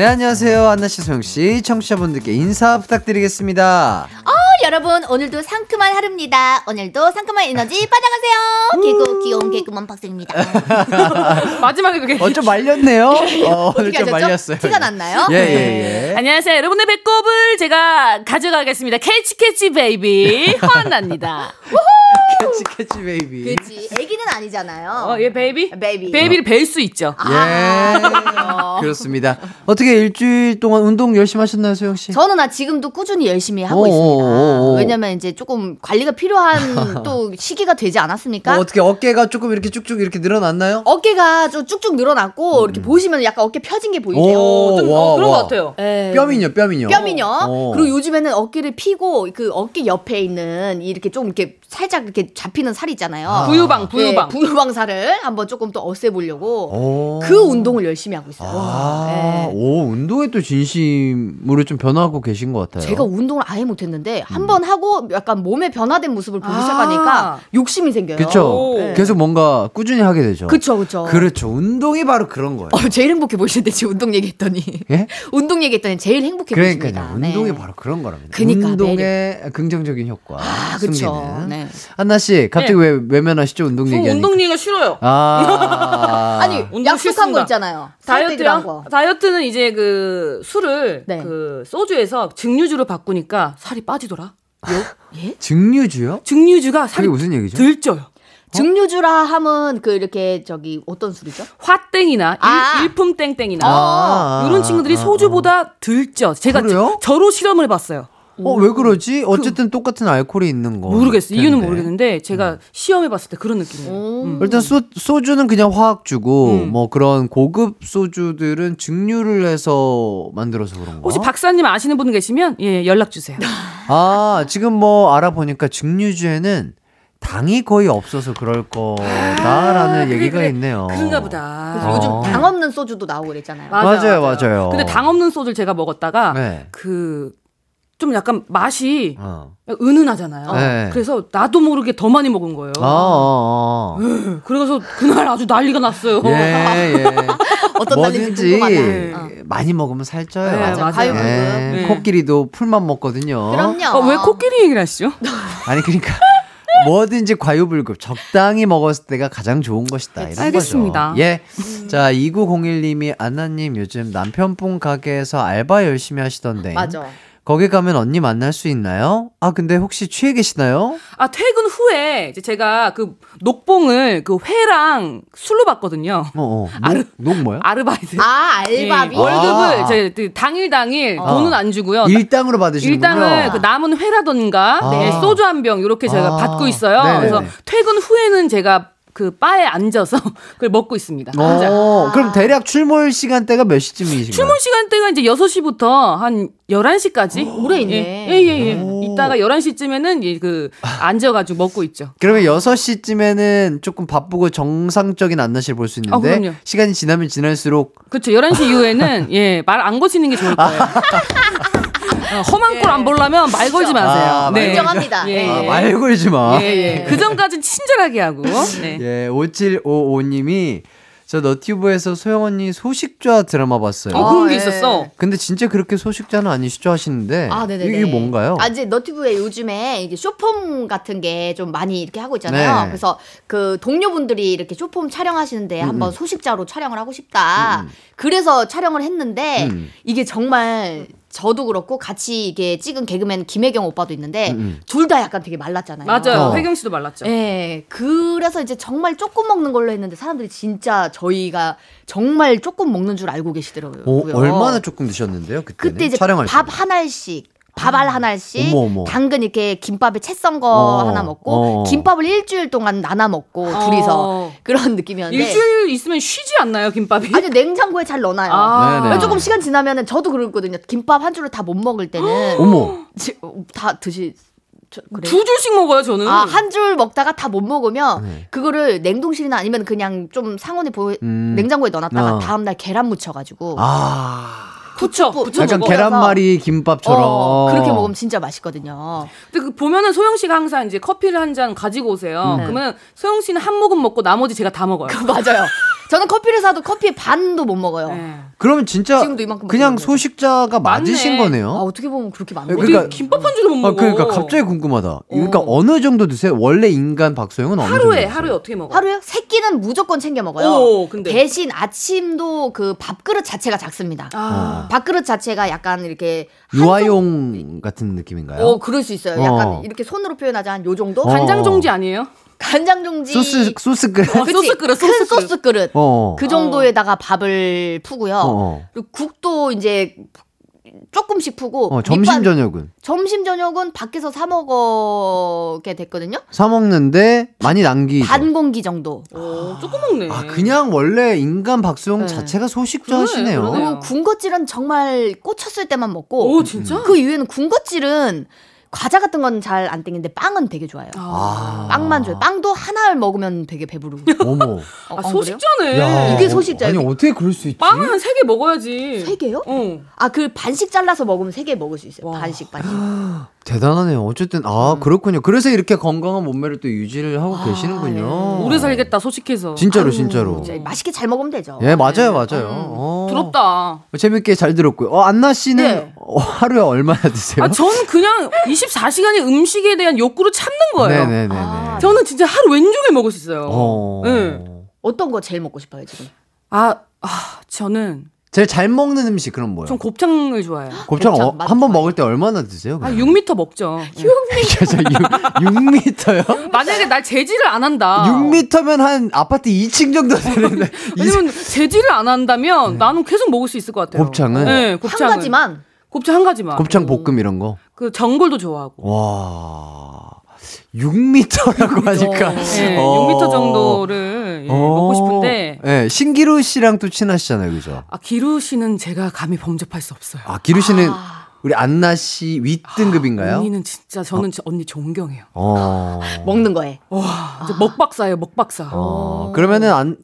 네 안녕하세요 안나씨 소영씨 청취자분들께 인사 부탁드리겠습니다 어, 여러분, 오늘도 상큼한 하루입니다. 오늘도 상큼한 에너지 받아가세요. 개그, 귀여운 개그우먼 박소영입니다. 마지막에 그게. 어 좀 말렸네요 어, 오늘 좀 하셨죠? 말렸어요 티가 났나요? 예 예 예 안녕하세요. 여러분의 배꼽을 제가 가져가겠습니다. catch catch baby 허안나입니다. catch catch baby 그치. 애기는 아니잖아요. 어, 얘 baby? Baby. Baby를 뵐 수 있죠. 예. 그렇습니다. 어떻게 일주일 동안 운동 열심히 하셨나요, 소영 씨? 저는 아 지금도 꾸준히 열심히 하고 오, 있습니다. 오, 오. 왜냐면 이제 조금 관리가 필요한 또 시기가 되지 않았습니까? 뭐 어떻게 어깨가 조금 이렇게 쭉쭉 이렇게 늘어났나요? 어깨가 좀 쭉쭉 늘어났고 이렇게 보시면 약간 어깨 펴진 게 보이세요. 오, 좀 와, 어, 그런 와. 것 같아요. 예. 뼈미녀, 뼈미녀. 뼈미녀. 어. 그리고 요즘에는 어깨를 피고 그 어깨 옆에 있는 이렇게 좀 이렇게 살짝 이렇게 잡히는 살 있잖아요. 아. 부유방, 부유방. 네, 부유방 살을 한번 조금 더 없애보려고 오. 그 운동을 열심히 하고 있어요. 아, 네. 오, 운동에 또 진심으로 좀 변화하고 계신 것 같아요. 제가 운동을 아예 못했는데 한번 하고 약간 몸에 변화된 모습을 보기 아. 시작하니까 욕심이 생겨요. 그쵸. 오. 계속 뭔가 꾸준히 하게 되죠. 그쵸, 그쵸. 그렇죠. 운동이 바로 그런 거예요. 어, 제일 행복해 보이시는데 지금 운동 얘기했더니 예? 운동 얘기했더니 제일 행복해 보이십니다. 그러니까요. 운동이 네. 바로 그런 거랍니다. 그니까, 운동의 긍정적인 효과. 아, 그쵸. 숨기는. 네. 한나 씨, 갑자기 네. 왜 외면하시죠? 운동 저 얘기 하니까. 운동 얘기가 싫어요. 아. 아니 운동 약속한 싫습니다. 거 있잖아요. 다이어트요? 거. 다이어트는 이제 그 술을 네. 그 소주에서 증류주로 바꾸니까 살이 빠지더라. 요? 예? 증류주요? 증류주가 살이 그게 무슨 얘기죠? 덜 쪄요. 증류주라 함은 그 이렇게 저기 어떤 술이죠? 화땡이나 아. 일, 품 땡땡이나 아, 이런 친구들이 아, 아, 소주보다 덜 쪄. 제가 그래요? 저로 실험을 해봤어요. 어, 왜 그러지? 어쨌든 똑같은 알코올이 있는 거. 모르겠어요. 이유는 텐데. 모르겠는데 제가 시험해 봤을 때 그런 느낌이에요. 오. 음. 일단 소, 소주는 그냥 화학주고 음. 뭐 그런 고급 소주들은 증류를 해서 만들어서 그런 거. 혹시 박사님 아시는 분 계시면 예 연락 주세요. 아 지금 뭐 알아보니까 증류주에는 당이 거의 없어서 그럴 거다라는 아, 얘기가 그래. 있네요. 그런가 보다. 그래서 어. 요즘 당 없는 소주도 나오고 그랬잖아요. 맞아요, 맞아요. 근데 당 없는 소주를 제가 먹었다가 네. 그 좀 약간 맛이 어. 은은하잖아요. 네. 그래서 나도 모르게 더 많이 먹은 거예요. 아, 아, 아. 그래서 그날 아주 난리가 났어요. 예, 예. 어떤 날인지 뭐든지 궁금하다. 어. 많이 먹으면 살쪄요. 네, 맞아요. 과유불급. 예, 네. 코끼리도 풀만 먹거든요. 그럼요. 어, 왜 코끼리 얘기를 하시죠? 아니 그러니까 뭐든지 과유불급 적당히 먹었을 때가 가장 좋은 것이다. 이런 알겠습니다. 거죠. 예. 자 2901님이 안나님 요즘 남편분 가게에서 알바 열심히 하시던데. 맞아. 거기 가면 언니 만날 수 있나요? 아 근데 혹시 취해 계시나요? 아 퇴근 후에 이제 제가 그 녹봉을 그 회랑 술로 받거든요. 어, 어. 녹, 녹 뭐야? 아르바이트. 아 예, 알바비. 월급을 아. 제그 당일 당일 어. 돈은 안 주고요. 일당으로 받으시는군요. 일당을 그 남은 회라던가 아. 네, 소주 한 병 이렇게 제가 아. 받고 있어요. 네네네. 그래서 퇴근 후에는 제가 그 바에 앉아서 그걸 먹고 있습니다. 혼자. 어, 그럼 대략 출몰 시간대가 몇 시쯤이신가요? 출근 시간대가 이제 6시부터 한 11시까지. 오래 있네. 예, 예, 예. 오. 이따가 11시쯤에는 이그 앉아 가지고 먹고 있죠. 그러면 6시쯤에는 조금 바쁘고 정상적인 안나씨를 볼 수 있는데 아. 시간이 지나면 지날수록 그렇죠. 11시 이후에는 예, 말안 거시는 게 좋을 거예요. 어, 험한 꼴 안 보려면 말 걸지 마세요. 아, 말 인정합니다. 예, 아, 예. 말 걸지 마. 예, 예. 그 전까지 친절하게 하고. 네. 예, 5755님이 저 너튜브에서 소영 언니 소식좌 드라마 봤어요. 어, 그런 게 예. 있었어. 근데 진짜 그렇게 소식자는 아니시죠 하시는데 아, 네네네. 이게 뭔가요? 아, 이제 너튜브에 요즘에 이게 쇼폼 같은 게 좀 많이 이렇게 하고 있잖아요. 네. 그래서 그 동료분들이 이렇게 쇼폼 촬영하시는데 한번 소식자로 촬영을 하고 싶다. 그래서 촬영을 했는데 음. 이게 정말 저도 그렇고 같이 이게 찍은 개그맨 김혜경 오빠도 있는데 음. 둘다 약간 되게 말랐잖아요. 맞아요. 어. 혜경 씨도 말랐죠. 예, 그래서 이제 정말 조금 먹는 걸로 했는데 사람들이 진짜 저희가 정말 조금 먹는 줄 알고 계시더라고요. 어, 얼마나 조금 드셨는데요? 그때는 그때 이제 촬영할 밥. 한 알씩 밥알 한 알씩 어머, 어머. 당근 이렇게 김밥에 채 썬거 어, 하나 먹고 어. 김밥을 일주일 동안 나눠 먹고 어. 둘이서 그런 느낌이었는데 일주일 있으면 쉬지 않나요, 김밥이? 아주 냉장고에 잘 넣어놔요. 아. 조금 시간 지나면은 저도 그랬거든요. 김밥 한 줄을 다 못 먹을 때는 어머. 지- 다 드시 저, 그래. 두 줄씩 먹어요, 저는. 아, 한 줄 먹다가 다 못 먹으면 네. 그거를 냉동실이나 아니면 그냥 좀 상온에 보 음. 냉장고에 넣어놨다가 어. 다음날 계란 무쳐가지고 아. 부쳐, 부- 부쳐 약간 먹어. 계란말이 김밥처럼. 어, 그렇게 먹으면 진짜 맛있거든요. 근데 그 보면은 소영 씨가 항상 이제 커피를 한 잔 가지고 오세요. 음. 그러면 소영 씨는 한 모금 먹고 나머지 제가 다 먹어요. 맞아요. 저는 커피를 사도 커피의 반도 못 먹어요. 네. 그러면 진짜 지금도 이만큼 그냥. 소식자가 맞으신 맞네. 거네요. 아, 어떻게 보면 그렇게 많은 네, 거죠? 그러니까- 김밥 한 줄을 못 먹어? 아, 그러니까 갑자기 궁금하다. 그러니까 어느 정도 드세요? 원래 인간 박소영은 어느 정도 하루에 드세요? 하루에 어떻게 먹어? 하루에 세 끼는 무조건 챙겨 먹어요. 오, 근데. 대신 아침도 그 밥그릇 자체가 작습니다. 아. 밥그릇 자체가 약간 이렇게 유아용 같은 느낌인가요? 어, 그럴 수 있어요. 약간 어. 이렇게 손으로 표현하자 한 요 정도? 어. 간장 종지 아니에요? 간장 종지. 소스 소스 끓. 어? 소스 그릇, 큰 소스 그릇. 소스 그릇. 어. 그 정도에다가 밥을 푸고요. 어, 어. 그리고 국도 이제 조금씩 푸고 어, 점심 밑반- 저녁은 점심 저녁은 밖에서 사 먹게 됐거든요. 사 먹는데 많이 남기죠. 반 공기 정도. 오, 조금 먹네. 아 그냥 원래 인간 박소영 네. 자체가 소식자 그러네, 하시네요. 그러네요. 그리고 군것질은 정말 꽂혔을 때만 먹고 오, 진짜? 그 이후에는 군것질은 과자 같은 건 잘 안 땡기는데 빵은 되게 좋아요. 아. 빵만 좋아요. 빵도 하나를 먹으면 되게 배부르고. 어머. 어, 아? 소식자네. 야, 이게 소식자예요. 아니 어떻게 그럴 수 있지? 빵은 한 세 개 먹어야지. 세 개요? 어. 아, 그 반씩 잘라서 먹으면 세 개 먹을 수 있어요. 와. 반씩 반씩. 대단하네요. 어쨌든 아 그렇군요. 그래서 이렇게 건강한 몸매를 또 유지를 하고 계시는군요. 오래 살겠다, 소식해서. 진짜로 진짜로. 진짜 맛있게 잘 먹으면 되죠. 예 맞아요 맞아요. 어. 부럽다. 재밌게 잘 들었고요. 어, 안나 씨는 네. 어, 하루에 얼마나 드세요? 아, 저는 그냥 24시간이 음식에 대한 욕구를 참는 거예요. 네네네네. 아, 저는 진짜 하루 왼종일 먹을 수 있어요. 어. 네. 어떤 거 제일 먹고 싶어요, 지금? 아, 아, 저는 제일 잘 먹는 음식 그럼 뭐요? 전 곱창을 좋아해요. 곱창 곱창, 어, 맛한번 좋아요. 먹을 때 얼마나 드세요? 한 6m 먹죠. 네. 6m요? 만약에 날 제지를 안 한다. 6m면 한 아파트 2층 정도 되는데. 왜냐면 제지를 안 한다면 나는 계속 먹을 수 있을 것 같아요. 네. 곱창은? 네, 한 곱창은. 가지만 곱창 한 가지만. 곱창 볶음 이런 거. 그 전골도 좋아하고. 와. 6m라고 하니까. 네, 어. 6m 정도를 예, 어. 먹고 싶은데 네, 신기루 씨랑 또 친하시잖아요, 그죠? 아 기루 씨는 제가 감히 범접할 수 없어요. 아, 기루 씨는 우리 안나 씨 윗등급인가요? 언니는 진짜 저는 진짜 언니 존경해요. 어. 먹는 거에. 와, 먹박사예요, 먹박사. 어. 그러면은 안,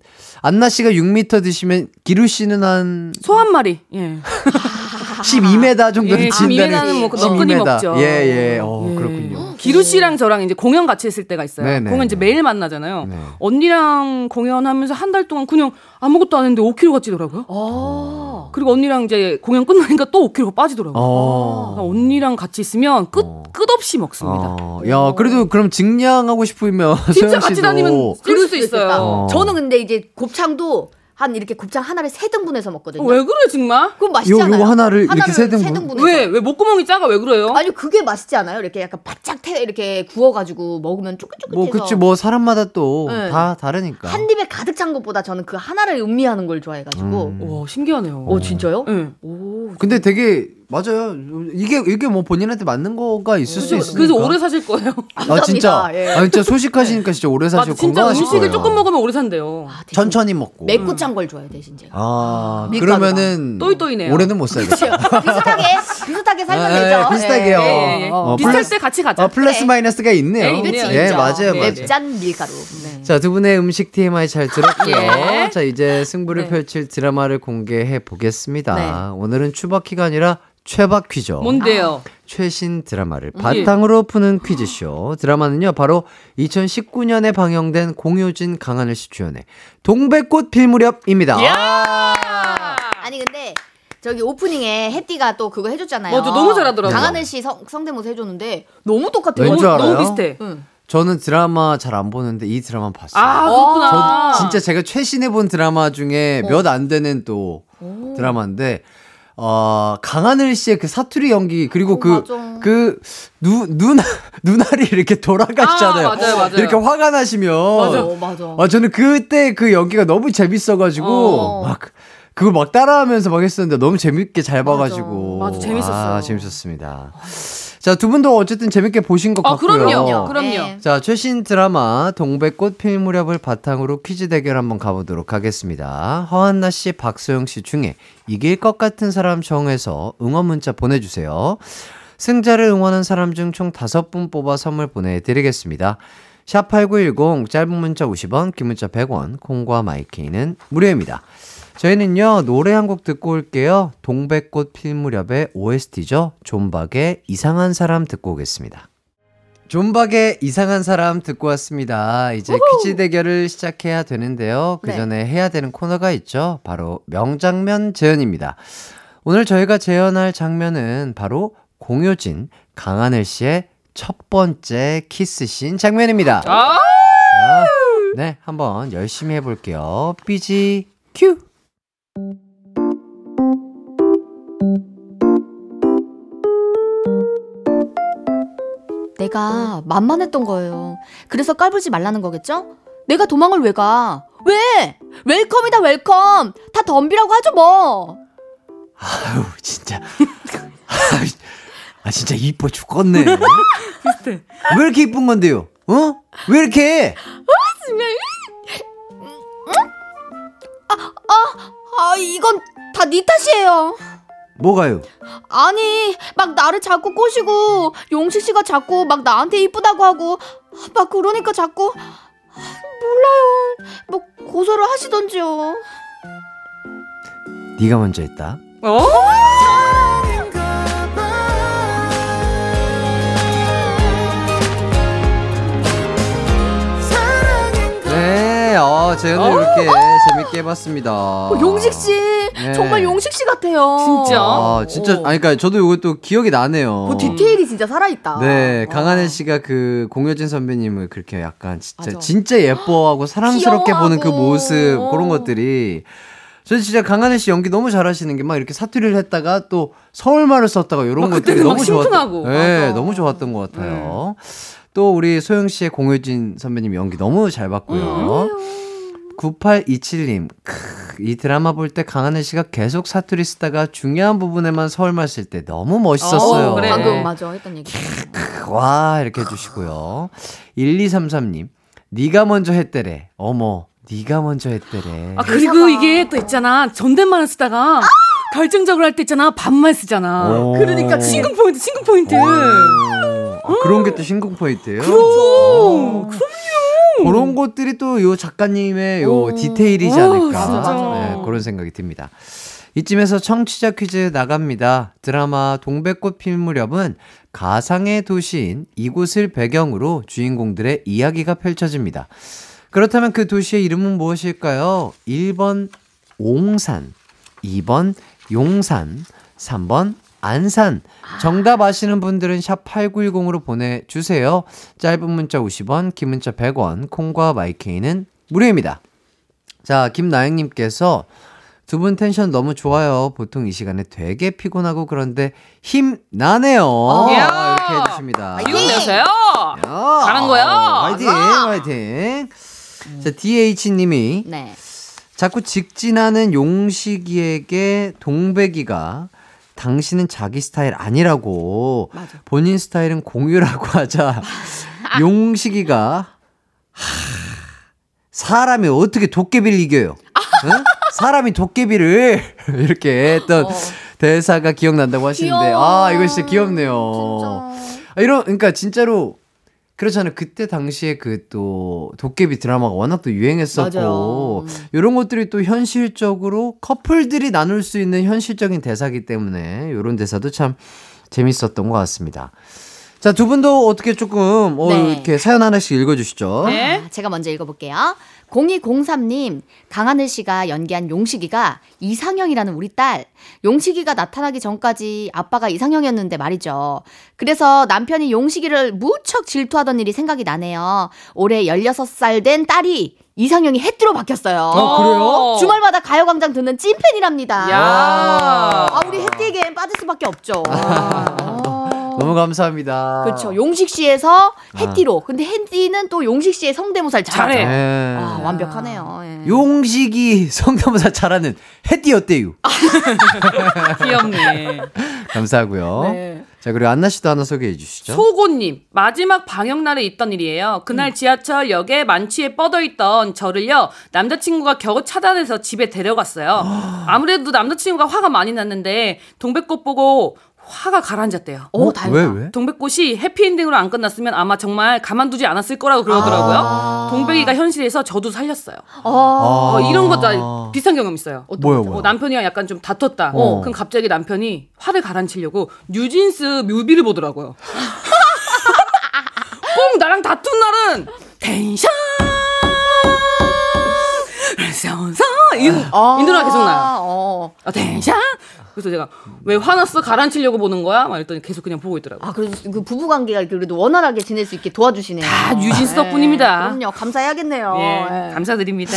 안나 씨가 6m 드시면 기루 씨는 한 소 한 마리. 예. 12m 정도는 예, 진다는 12m 는 뭐 너끈히 12m. 먹죠. 예, 예. 어, 예. 그렇군요. 기루 씨랑 저랑 이제 공연 같이 했을 때가 있어요. 네네. 공연 이제 매일 만나잖아요. 네. 언니랑 공연하면서 한 달 동안 그냥 아무것도 안 했는데 5kg가 찌더라고요. 어. 그리고 언니랑 이제 공연 끝나니까 또 5kg가 빠지더라고요. 어. 그러니까 언니랑 같이 있으면 끝 어. 끝없이 먹습니다. 어, 야, 그래도 그럼 증량하고 싶으면 진짜 같이 다니면 그럴 수 있어요. 어. 저는 근데 이제 곱창도 한 이렇게 곱창 하나를 세 등분해서 먹거든요. 어, 왜 그래 정말? 그럼 맛있잖아요. 요- 하나를 이렇게 세 등분? 등분해서. 왜왜 목구멍이 작아 왜 그래요? 아니 그게 맛있지 않아요? 이렇게 약간 바짝 태 이렇게 구워가지고 먹으면 쫄깃쫄깃해서 뭐 그치 뭐 사람마다 또 네. 다 다르니까. 한 입에 가득 찬 것보다 저는 그 하나를 음미하는 걸 좋아해가지고. 음. 와 신기하네요. 어 진짜요? 네. 오. 근데 되게 맞아요. 이게 이게 뭐 본인한테 맞는 거가 있을 수 있으니까. 그래서 오래 사실 거예요. 아 진짜. 예. 아 진짜 소식하시니까 진짜 오래 맞아, 사시고 진짜 건강하실 음식을 거예요. 조금 먹으면 오래 산대요. 아, 대신 천천히 먹고. 맵고 짠걸 좋아해 대신 제가. 아 밀가루가. 그러면은 또이또이네요. 올해는 못 살겠다. 비슷하게 비슷하게 살면 아, 되죠. 예, 비슷하게요. 예, 예, 예. 어, 비슷할 플러스- 때 같이 가자. 아 플러스 그래. 마이너스가 있네요. 네, 예 있죠. 맞아요 네, 맞아요. 네. 맵짠 밀가루. 네. 자, 두 분의 음식 TMI 잘 들었고요. 예. 자, 이제 승부를 네. 펼칠 드라마를 공개해 보겠습니다. 네. 오늘은 추바퀴가 아니라 최박 퀴즈. 뭔데요? 최신 드라마를 예. 바탕으로 푸는 퀴즈쇼. 드라마는요, 바로 2019년에 방영된 공효진 강하늘 씨 주연의 동백꽃 필 무렵입니다. 아니 근데 저기 오프닝에 혜띠가 또 그거 해줬잖아요. 맞아, 너무 잘하더라고요. 강하늘 씨 성, 성대모사 해줬는데 너무 똑같아요. 왠줄 너무, 알아요? 너무 비슷해. 응. 저는 드라마 잘 안 보는데 이 드라마 봤어요. 아 어, 그렇구나. 저 진짜 제가 최신에 본 드라마 중에 어. 몇안 되는 또 드라마인데 어 강하늘 씨의 그 사투리 연기 그리고 어, 그 맞아. 그 누 누나 누나리 이렇게 돌아가시잖아요. 아, 맞아요, 맞아요. 이렇게 화가 나시면 어, 맞아. 아 저는 그때 그 연기가 너무 재밌어가지고 어. 막 그걸 막 따라하면서 막 했었는데 너무 재밌게 잘 봐가지고 맞아, 재밌었어요. 아, 재밌었습니다. 자 두 분도 어쨌든 재밌게 보신 것 아 같고요. 그럼요. 그럼요. 네. 자, 최신 드라마 동백꽃 필 무렵을 바탕으로 퀴즈 대결 한번 가보도록 하겠습니다. 허한나 씨, 박소영 씨 중에 이길 것 같은 사람 정해서 응원 문자 보내주세요. 승자를 응원한 사람 중 총 다섯 분 뽑아 선물 보내드리겠습니다. 샵8910 짧은 문자 50원, 긴 문자 100원, 콩과 마이케이는 무료입니다. 저희는요, 노래 한 곡 듣고 올게요. 동백꽃 필 무렵의 OST죠. 존박의 이상한 사람 듣고 오겠습니다. 존박의 이상한 사람 듣고 왔습니다. 이제 퀴즈 대결을 시작해야 되는데요. 그 네. 전에 해야 되는 코너가 있죠. 바로 명장면 재현입니다. 오늘 저희가 재현할 장면은 바로 공효진, 강하늘 씨의 첫 번째 키스신 장면입니다. 아 자, 네, 한번 열심히 해볼게요. BG 큐! 내가 만만했던 거예요. 그래서 까불지 말라는 거겠죠? 내가 도망을 왜 가? 왜? welcome이다 welcome. 다 덤비라고 하죠 뭐. 아유, 진짜. 아, 진짜 이뻐 죽겠네. 왜 이렇게 이쁜 건데요? 어? 왜 이렇게? 아 이건 다 네 탓이에요. 뭐가요? 아니 막 나를 자꾸 꼬시고 용식 씨가 자꾸 막 나한테 이쁘다고 하고 막 그러니까 자꾸 몰라요. 뭐 고소를 하시던지요. 네가 먼저 했다. 어? 네, 어, 재현을 이렇게 재밌게 해봤습니다. 어, 용식 씨 네. 정말 용식 씨 같아요. 진짜? 아, 진짜, 어. 아니, 그니까 저도 이것도 기억이 나네요. 그 디테일이 진짜 살아있다. 네, 어. 강하늘 씨가 그 공효진 선배님을 그렇게 약간 진짜 맞아. 진짜 예뻐하고 사랑스럽게 귀여워하고. 보는 그 모습 어. 그런 것들이 전 진짜 강하늘 씨 연기 너무 잘하시는 게 막 이렇게 사투리를 했다가 또 서울말을 썼다가 이런 막 것들이 너무 좋았, 심쿵하고. 네, 맞아. 너무 좋았던 것 같아요. 또 우리 소영 씨의 공효진 선배님 연기 너무 잘 봤고요. 9827님, 크, 이 드라마 볼 때 강하늘 씨가 계속 사투리 쓰다가 중요한 부분에만 서울말 쓸 때 너무 멋있었어요. 어, 그래. 방금 맞아 했던 얘기. 와 이렇게 해주시고요. 1233님, 네가 먼저 했대래. 어머, 네가 먼저 했대래. 아 그리고 이게 또 있잖아 존댓말을 쓰다가 결정적으로 할 때 있잖아 반말 쓰잖아. 오. 그러니까 심쿵 포인트 심쿵 포인트. 오. 아, 그런 게 또 신공 포인트예요. 그럼 어. 그런 것들이 또 요 작가님의 요 오. 디테일이지 오, 않을까. 진짜. 네, 그런 생각이 듭니다. 이쯤에서 청취자 퀴즈 나갑니다. 드라마 동백꽃 필 무렵은 가상의 도시인 이곳을 배경으로 주인공들의 이야기가 펼쳐집니다. 그렇다면 그 도시의 이름은 무엇일까요? 1번 옹산, 2번 용산, 3번 안산. 정답 아시는 분들은 샵 8910으로 보내주세요. 짧은 문자 50원, 긴 문자 100원, 콩과 마이케이는 무료입니다. 자, 김나영님께서 두 분 텐션 너무 좋아요. 보통 이 시간에 되게 피곤하고 그런데 힘 나네요. 이야. 아, 이렇게 해주십니다. 이건 내세요. 야, 잘한 거야. 화이팅, 화이팅. 자, DH님이 네. 자꾸 직진하는 용식이에게 동백이가 당신은 자기 스타일 아니라고 맞아. 본인 스타일은 공유라고 하자 용식이가 하, 사람이 어떻게 도깨비를 이겨요? 응? 사람이 도깨비를 이렇게 했던 어. 대사가 기억난다고 하시는데 귀여워. 아 이거 진짜 귀엽네요. 진짜. 아, 이런 그러니까 진짜로 그렇잖아요. 그때 당시에 그 또 도깨비 드라마가 워낙 또 유행했었고 맞아. 이런 것들이 또 현실적으로 커플들이 나눌 수 있는 현실적인 대사기 때문에 이런 대사도 참 재밌었던 것 같습니다. 자, 두 분도 어떻게 조금 어, 네. 이렇게 사연 하나씩 읽어주시죠. 네. 아, 제가 먼저 읽어볼게요. 0203님, 강하늘 씨가 연기한 용식이가 이상형이라는 우리 딸. 용식이가 나타나기 전까지 아빠가 이상형이었는데 말이죠. 그래서 남편이 용식이를 무척 질투하던 일이 생각이 나네요. 올해 16살 된 딸이 이상형이 해띠로 바뀌었어요. 어, 그래요? 주말마다 가요광장 듣는 찐팬이랍니다. 야. 아, 우리 해띠에겐 빠질 수밖에 없죠. 어. 너무 감사합니다. 그렇죠. 용식 씨에서 해띠로. 근데 해띠는 또 용식 씨의 성대모사를. 잘해. 네. 아, 완벽하네요. 예. 용식이 성대모사 잘하는 해띠 어때요? 귀엽네. 감사하고요. 네. 자, 그리고 안나 씨도 하나 소개해 주시죠. 소고님 마지막 방역날에 있던 일이에요. 그날 지하철역에 만취에 뻗어있던 저를요 남자친구가 겨우 차단해서 집에 데려갔어요. 아무래도 남자친구가 화가 많이 났는데 동백꽃 보고 화가 가라앉았대요. 오, 어? 다행이다. 왜 왜? 동백꽃이 해피엔딩으로 안 끝났으면 아마 정말 가만두지 않았을 거라고 그러더라고요. 아. 동백이가 현실에서 저도 살렸어요. 어. 어, 아. 이런 것도 비슷한 경험 있어요. 어, 뭐야? 남편이랑 약간 좀 다퉜다. 어. 그럼 갑자기 남편이 화를 가라앉히려고 뉴진스 뮤비를 보더라고요. 꼭 나랑 다툰 날은 텐션 서서 이, 이 노래가 계속 나요. 어. Attention 그래서 제가 왜 화났어 가라앉히려고 보는 거야? 막 이랬더니 계속 그냥 보고 있더라고요. 아, 그래도 그 부부 관계가 그래도 원활하게 지낼 수 있게 도와주시네요. 다 뉴진스 예, 덕분입니다. 그럼요. 감사해야겠네요. 예, 예. 감사드립니다.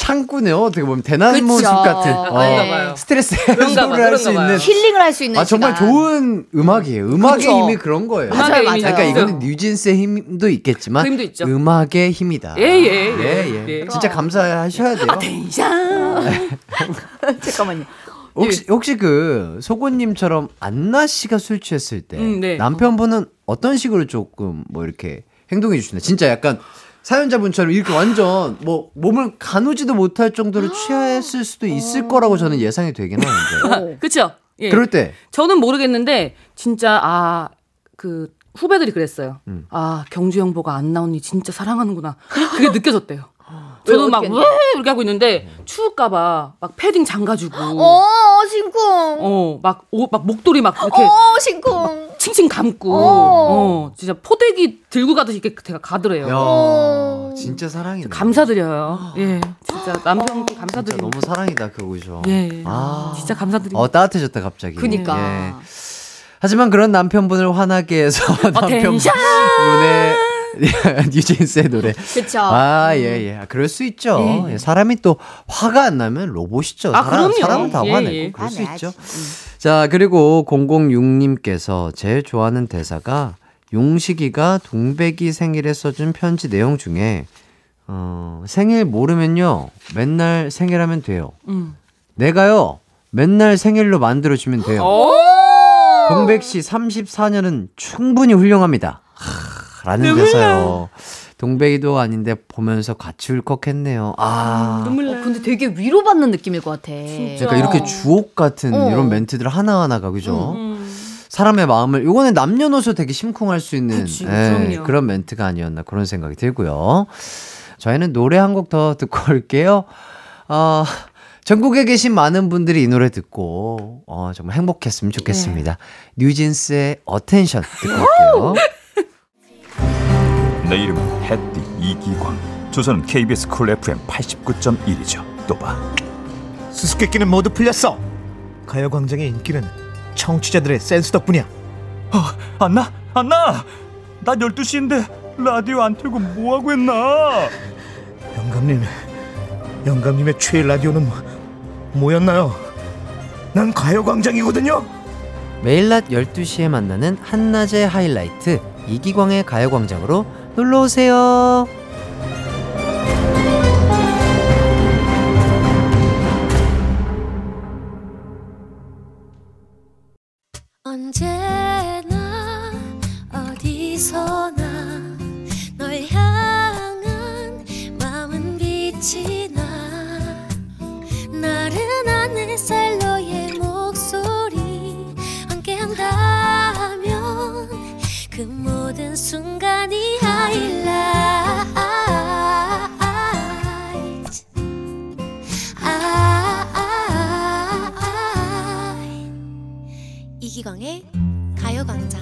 창구네요. 어떻게 보면 대나무 그쵸. 숲 같은 어. 그런가 봐요. 스트레스 그런가 봐, 해소를 할 수 그런가 봐요. 있는 힐링을 할 수 있는 아 정말 시간. 좋은 음악이에요. 음악의 그쵸. 힘이 그런 거예요. 맞아요, 음악의 맞아요. 힘이 그러니까. 이거는 뉴진스의 힘도 있겠지만 그 힘도 있죠. 음악의 힘이다. 예, 예, 예. 예, 예. 예. 진짜 감사하셔야 돼요. 텐션 잠깐만요. 혹시 혹시 그 소고님처럼 안나 씨가 술 취했을 때 음, 네. 남편분은 어떤 식으로 조금 뭐 이렇게 행동해 주시나요? 진짜 약간 사연자분처럼 이렇게 완전 뭐 몸을 가누지도 못할 정도로 취했을 수도 있을 거라고 저는 예상이 되긴 하는데 그쵸? 예. 그럴 때 저는 모르겠는데 진짜 아그 후배들이 그랬어요. 음. 아 경주 형보가 안나 언니 진짜 사랑하는구나. 그게 느껴졌대요. 저도 막왜 이렇게 하고 있는데 추울까봐 막 패딩 장가주고 어, 신쿵. 어막 막 목도리 막 이렇게 어, 신쿵. 칭칭 감고 어. 어 진짜 포대기 들고 가듯이 이렇게 제가 가더래요. 야 어. 진짜 사랑이네. 감사드려요. 예, 진짜 남편께 감사드립니다. 너무 사랑이다 그거죠. 예, 아 진짜 감사드립니다. 어 따뜻해졌다 갑자기. 그니까. 예. 하지만 그런 남편분을 화나게 해서 어! 남편분의 뉴진스의 노래. 그쵸. 아, 예, 예. 아, 그럴 수 있죠. 예, 사람이 또 화가 안 나면 로봇이죠. 아, 사람, 그럼요. 사람은 다 예, 화내고 예. 그럴 수. 있죠. 자, 그리고 006님께서 제일 좋아하는 대사가 용식이가 동백이 생일에 써준 편지 내용 중에 어, 생일 모르면요. 맨날 생일하면 돼요. 음. 내가요. 맨날 생일로 만들어주면 돼요. 오! 동백 씨 34년은 충분히 훌륭합니다. 하, 라는 대사요. 동백이도 아닌데 보면서 같이 울컥했네요. 아. 눈물 어, 나. 근데 되게 위로받는 느낌일 것 같아. 그러니까 이렇게 주옥 같은 어. 이런 멘트들 하나하나가 그죠? 음. 사람의 마음을 요거는 남녀노소 되게 심쿵할 수 있는 그치, 예, 그럼요. 그런 멘트가 아니었나 그런 생각이 들고요. 저희는 노래 한 곡 더 듣고 올게요. 어, 전국에 계신 많은 분들이 이 노래 듣고 어, 정말 행복했으면 좋겠습니다. 뉴진스의 Attention 듣고 올게요. 내 이름은 햇띠 이기광 주소는 KBS 쿨 FM 89.1이죠 또 봐 수수께끼는 모두 풀렸어. 가요광장의 인기는 청취자들의 센스 덕분이야. 안나? 안나! 나 12시인데 라디오 안 틀고 뭐 하고 했나? 영감님, 영감님의 최애 라디오는 뭐- 뭐였나요? 난 가요광장이거든요. 매일 낮 12시에 만나는 한낮의 하이라이트 이기광의 가요광장으로 놀러 오세요. 이기광의 가요광장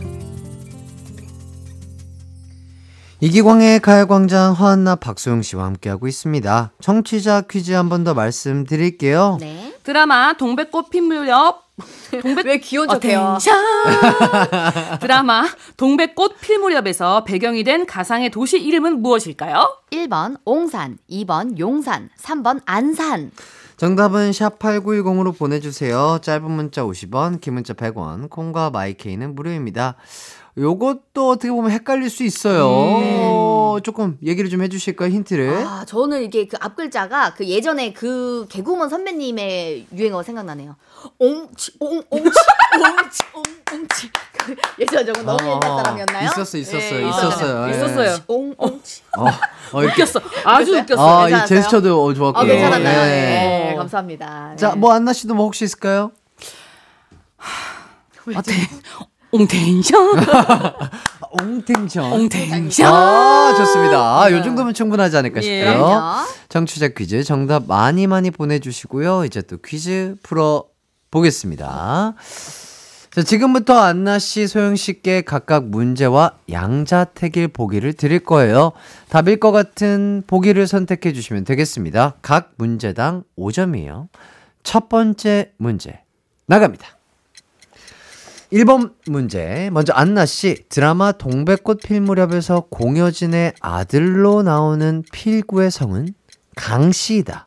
이기광의 가요광장 허안나 박소영 씨와 함께하고 있습니다. 청취자 퀴즈 한 번 더 말씀드릴게요. 네. 드라마 동백꽃 필 무렵 동백 왜 귀여운 척해요? attention 드라마 동백꽃 필 무렵에서 배경이 된 가상의 도시 이름은 무엇일까요? 1번 옹산, 2번 용산, 3번 안산. 정답은 샵8910으로 보내주세요. 짧은 문자 50원, 긴 문자 100원, 콩과 마이케이는 무료입니다. 요것도 어떻게 보면 헷갈릴 수 있어요. 어, 조금 얘기를 좀 해주실까요? 힌트를. 아, 저는 이게 그 앞글자가 그 예전에 그 개구먼 선배님의 유행어 생각나네요. 옹치, 옹, 옹치, 옹치, 옹, 옹치. 그 예전 저거 너무 어, 옛날 사람이었나요? 있었어, 있었어요, 예, 있었어요. 예. 있었어요. 옹, 옹치. 어, 어, 웃겼어. 아주 그랬어요? 웃겼어. 아, 이 괜찮았어요? 제스처도 어, 좋았고요. 아, 괜찮았나요? 예. 네, 어. 감사합니다. 자, 네. 뭐 안나 씨도 뭐 혹시 있을까요? 어때? 옹텐션 옹탱션. 옹텐션 아, 좋습니다. 아, 요 정도면 충분하지 않을까 예. 싶고요. 그럼요. 청취자 퀴즈 정답 많이 많이 보내주시고요. 이제 또 퀴즈 풀어 보겠습니다. 자, 지금부터 안나 씨, 소영 씨께 각각 문제와 양자택일 보기를 드릴 거예요. 답일 것 같은 보기를 선택해 주시면 되겠습니다. 각 문제당 5점이에요. 첫 번째 문제 나갑니다. 1번 문제. 먼저 안나 씨, 드라마 동백꽃 필 무렵에서 공효진의 아들로 나오는 필구의 성은 강 씨이다.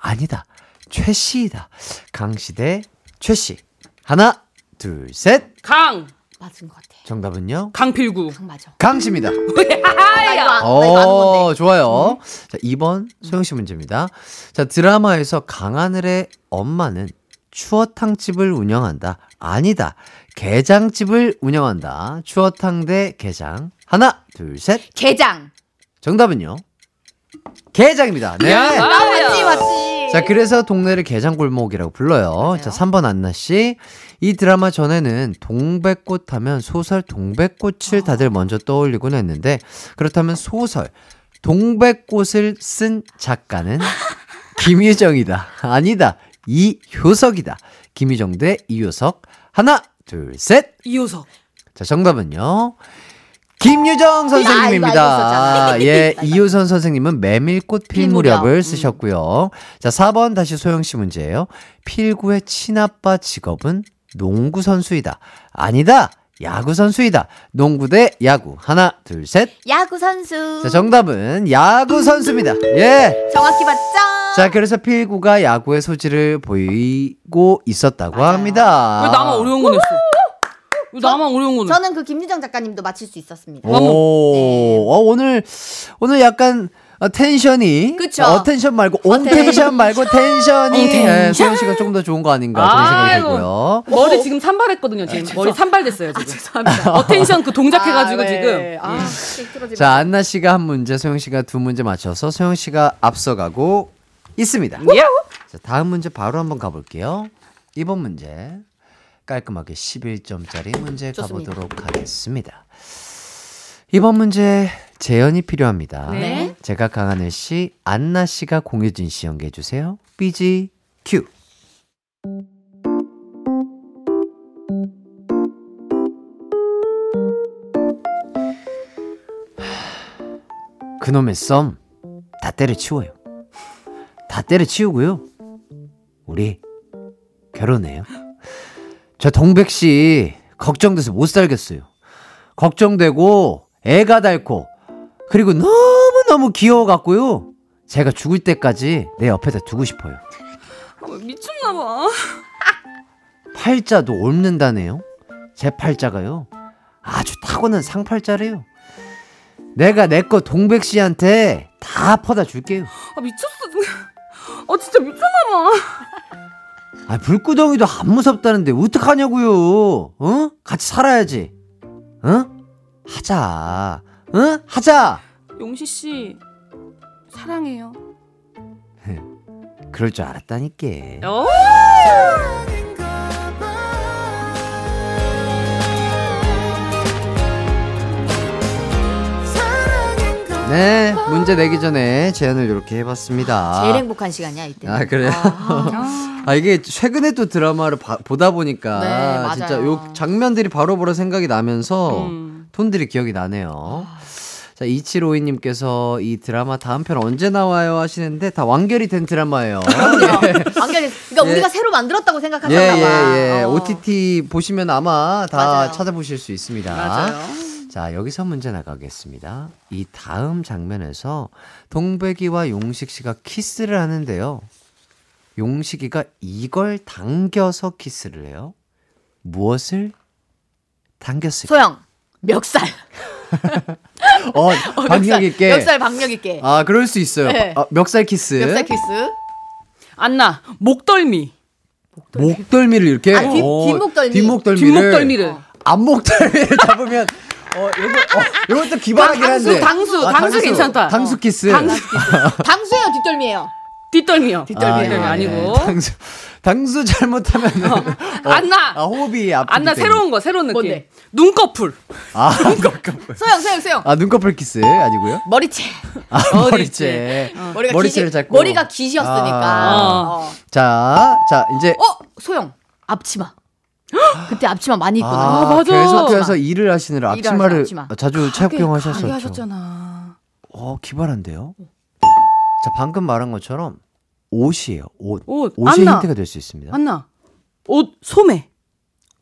아니다. 최 씨이다. 강 씨 대 최 씨. 하나, 둘, 셋. 강 맞은 것 같아. 정답은요? 강필구 강 맞아. 강 씨입니다. 아- 나 이거 아는 건데. 오, 좋아요. 자, 2번 소영 씨 문제입니다. 자, 드라마에서 강하늘의 엄마는 추어탕집을 운영한다. 아니다. 게장집을 운영한다. 추어탕 대 게장. 하나, 둘, 셋. 게장. 정답은요? 게장입니다. 네. 야, 아, 맞지, 맞지. 자, 그래서 동네를 게장골목이라고 불러요. 자, 3번 안나 씨. 이 드라마 전에는 동백꽃 하면 소설 동백꽃을 다들 먼저 떠올리곤 했는데 그렇다면 소설 동백꽃을 쓴 작가는 김유정이다. 아니다. 이효석이다. 김유정 대 이효석. 하나, 둘, 셋. 이효석 자, 정답은요. 김유정 아, 이거 선생님입니다. 알고 있었잖아. 예, 이효선 선생님은 메밀꽃 필 필무렵을 무렵. 음. 쓰셨고요. 자, 4번 다시 소영 씨 문제예요. 필구의 친아빠 직업은 농구 선수이다. 아니다. 야구 선수이다. 농구 대 야구. 하나, 둘, 셋. 야구 선수. 자, 정답은 야구 선수입니다. 예. 정확히 맞죠? 자, 그래서 필구가 야구의 소질을 보이고 있었다고 합니다. 왜 나만 어려운 거 냈어? 왜 나만 어려운 거 냈어? 저는 그 김유정 작가님도 맞힐 수 있었습니다. 오, 어, 오늘, 오늘 약간, 어, 텐션이. 그쵸? attention 말고, on tension. tension 말고 tension이. on tension. 예, 소영 씨가 좀더 좋은 거 아닌가. 그런 생각이 아이고. 들고요. 머리 지금 산발했거든요. 지금 머리 산발됐어요. 지금. 죄송합니다. attention 그 동작 해가지고 아, 네. 지금. 아, 예. 자, 안나 씨가 한 문제, 소영 씨가 두 문제 맞춰서 소영 씨가 앞서가고 있습니다. 예. 자, 다음 문제 바로 한번 가볼게요. 이번 문제 깔끔하게 11점짜리 문제 좋습니다. 가보도록 하겠습니다. 이번 문제 재연이 필요합니다. 네. 제가 강하늘 씨, 안나 씨가 공효진 씨 연기해 주세요. 삐지 큐. 그놈의 썸 다 때려치워요. 다 때려치우고요. 우리 결혼해요. 저 동백 씨 걱정돼서 못 살겠어요. 걱정되고 애가 닳고 그리고 너무 너무 귀여워 갖고요. 제가 죽을 때까지 내 옆에다 두고 싶어요. 아, 미쳤나봐. 팔자도 옮는다네요. 제 팔자가요. 아주 타고난 상팔자래요. 내가 내 거 동백 씨한테 다 퍼다 줄게요. 아 미쳤어. 아 진짜 미쳤나봐. 아, 불구덩이도 안 무섭다는데 어떡하냐고요. 어? 같이 살아야지. 어? 하자. 어? 하자. 용시 씨 사랑해요. 그럴 줄 알았다니까. 어? 네, 문제 내기 전에 제안을 이렇게 해봤습니다. 제일 행복한 시간이야 이때. 아, 그래요? 아, 이게 최근에 또 드라마를 봐- 보다 보니까 네. 진짜 요 장면들이 바로바로 생각이 나면서 음. 톤들이 기억이 나네요. 자, 2752님께서 이 드라마 다음 편 언제 나와요 하시는데 다 완결이 된 드라마예요. 안결이 그러니까 예. 우리가 새로 만들었다고 예, 생각하셨나 예, 봐. 예. 어. OTT 보시면 아마 다 맞아요. 찾아보실 수 있습니다. 맞아요. 자, 여기서 문제 나가겠습니다. 이 다음 장면에서 동백이와 용식 씨가 키스를 하는데요. 용식이가 이걸 당겨서 키스를 해요. 무엇을 당겼을까? 소영 멱살. 어, 박력 있게. 멱살 박력 있게. 아, 그럴 수 있어요. 네. 아, 멱살 키스. 멱살 키스. 안나 목덜미. 목덜미 를 이렇게 아, 뒷- 어, 뒷목덜미. 뒷목덜미를 뒷목덜미를. 앞목덜미를 잡으면 어 요거 어 요것도 기발하긴 당수, 한데 당수, 아, 당수 괜찮다. 당수 키스 당수 당수예요 뒷덜미예요. 뒷덜미요. 뒷덜미. 뒷덜미 예, 아니고. 예. 당수 당수 잘못하면은 어, 안나. 아, 호흡이 안나. 새로운 거 새로운 느낌. 뭔데? 눈꺼풀. 아 눈꺼풀 소영 소영 소영. 아 눈꺼풀 키스 아니고요 머리채. 아 머리채. 머리채 머리가 머리채를 기시, 잡고 머리가 기시였으니까. 아. 어. 자자 이제 어 소영 앞치마. 그때 앞치마 많이 입거든요. 아, 맞아. 계속해서 일을 하시느라 앞치마를 앞치마. 자주 착용하셨었죠 하셨잖아. 어 기발한데요 자 방금 말한 것처럼 옷이에요 옷 옷. 옷이 안나. 힌트가 될 수 있습니다 안나. 옷 소매.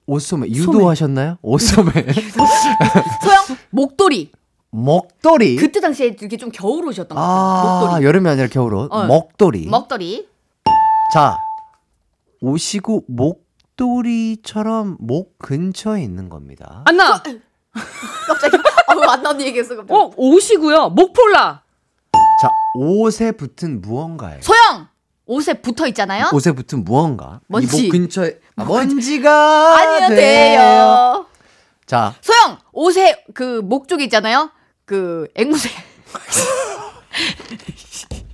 옷 소매 유도하셨나요? 옷 소매 소영 목도리. 먹돌이 그때 당시에 이렇게 좀 겨울 옷이었던 것 같아요. 아 목도리. 여름이 아니라 겨울 옷 어. 먹돌이 먹도리. 자 오시고 목도리처럼 목 근처에 있는 겁니다 안나. 갑자기 어, 안나 언니 얘기했어 갑자기. 어 옷이고요. 목폴라. 자 옷에 붙은 무언가예요 소영 옷에 붙어 있잖아요. 옷에 붙은 무언가 먼지. 이 목 근처에 아, 먼지가 아니요 돼요. 돼요. 자 소영 옷에 그 목 쪽에 있잖아요. 그 앵무새.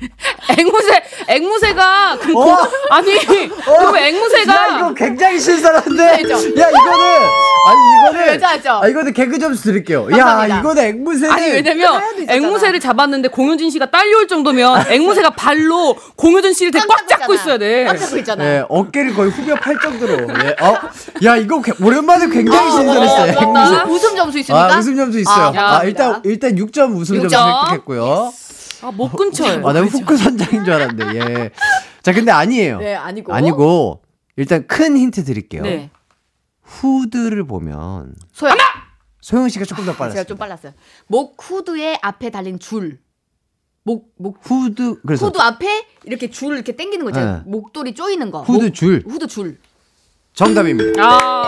앵무새 앵무새가 그 어? 고, 아니 그 앵무새가 야 이거 굉장히 신선한데? 야 이거는 아니 이거는 여자죠? 아 이거는 개그 점수 드릴게요 감사합니다. 야 이거는 앵무새는 아니 왜냐면. 앵무새를 잡았는데 공효진 씨가 딸려 올 정도면 앵무새가 발로 공효진 씨를 되게 꽉 잡고 있어야 돼. 꽉 잡고 있잖아. 예, 어깨를 거의 후벼 팔 정도로. 예, 어, 야, 이거 개- 오랜만에 굉장히 신선했어요. 어, 앵무새. 어, 웃음 점수 있습니까? 아, 웃음 점수 있어요. 아, 아. 일단, 일단 6점 웃음 점수 육 점. 획득했고요. 아 목 근처에. 아, 내가 후크 선장인 줄 알았는데, 예. 자, 근데 아니에요. 네 아니고. 아니고, 일단 큰 힌트 드릴게요. 네. 후드를 보면 소영. 소영 씨가 조금 더 빨랐어요. 제가 좀 빨랐어요. 목 후드에 앞에 달린 줄. 목, 목, 후드 그래서 후드 앞에 이렇게 줄 이렇게 당기는 거 있잖아요. 네. 목도리 조이는 거. 후드 목- 줄. 후드 줄. 정답입니다. 아,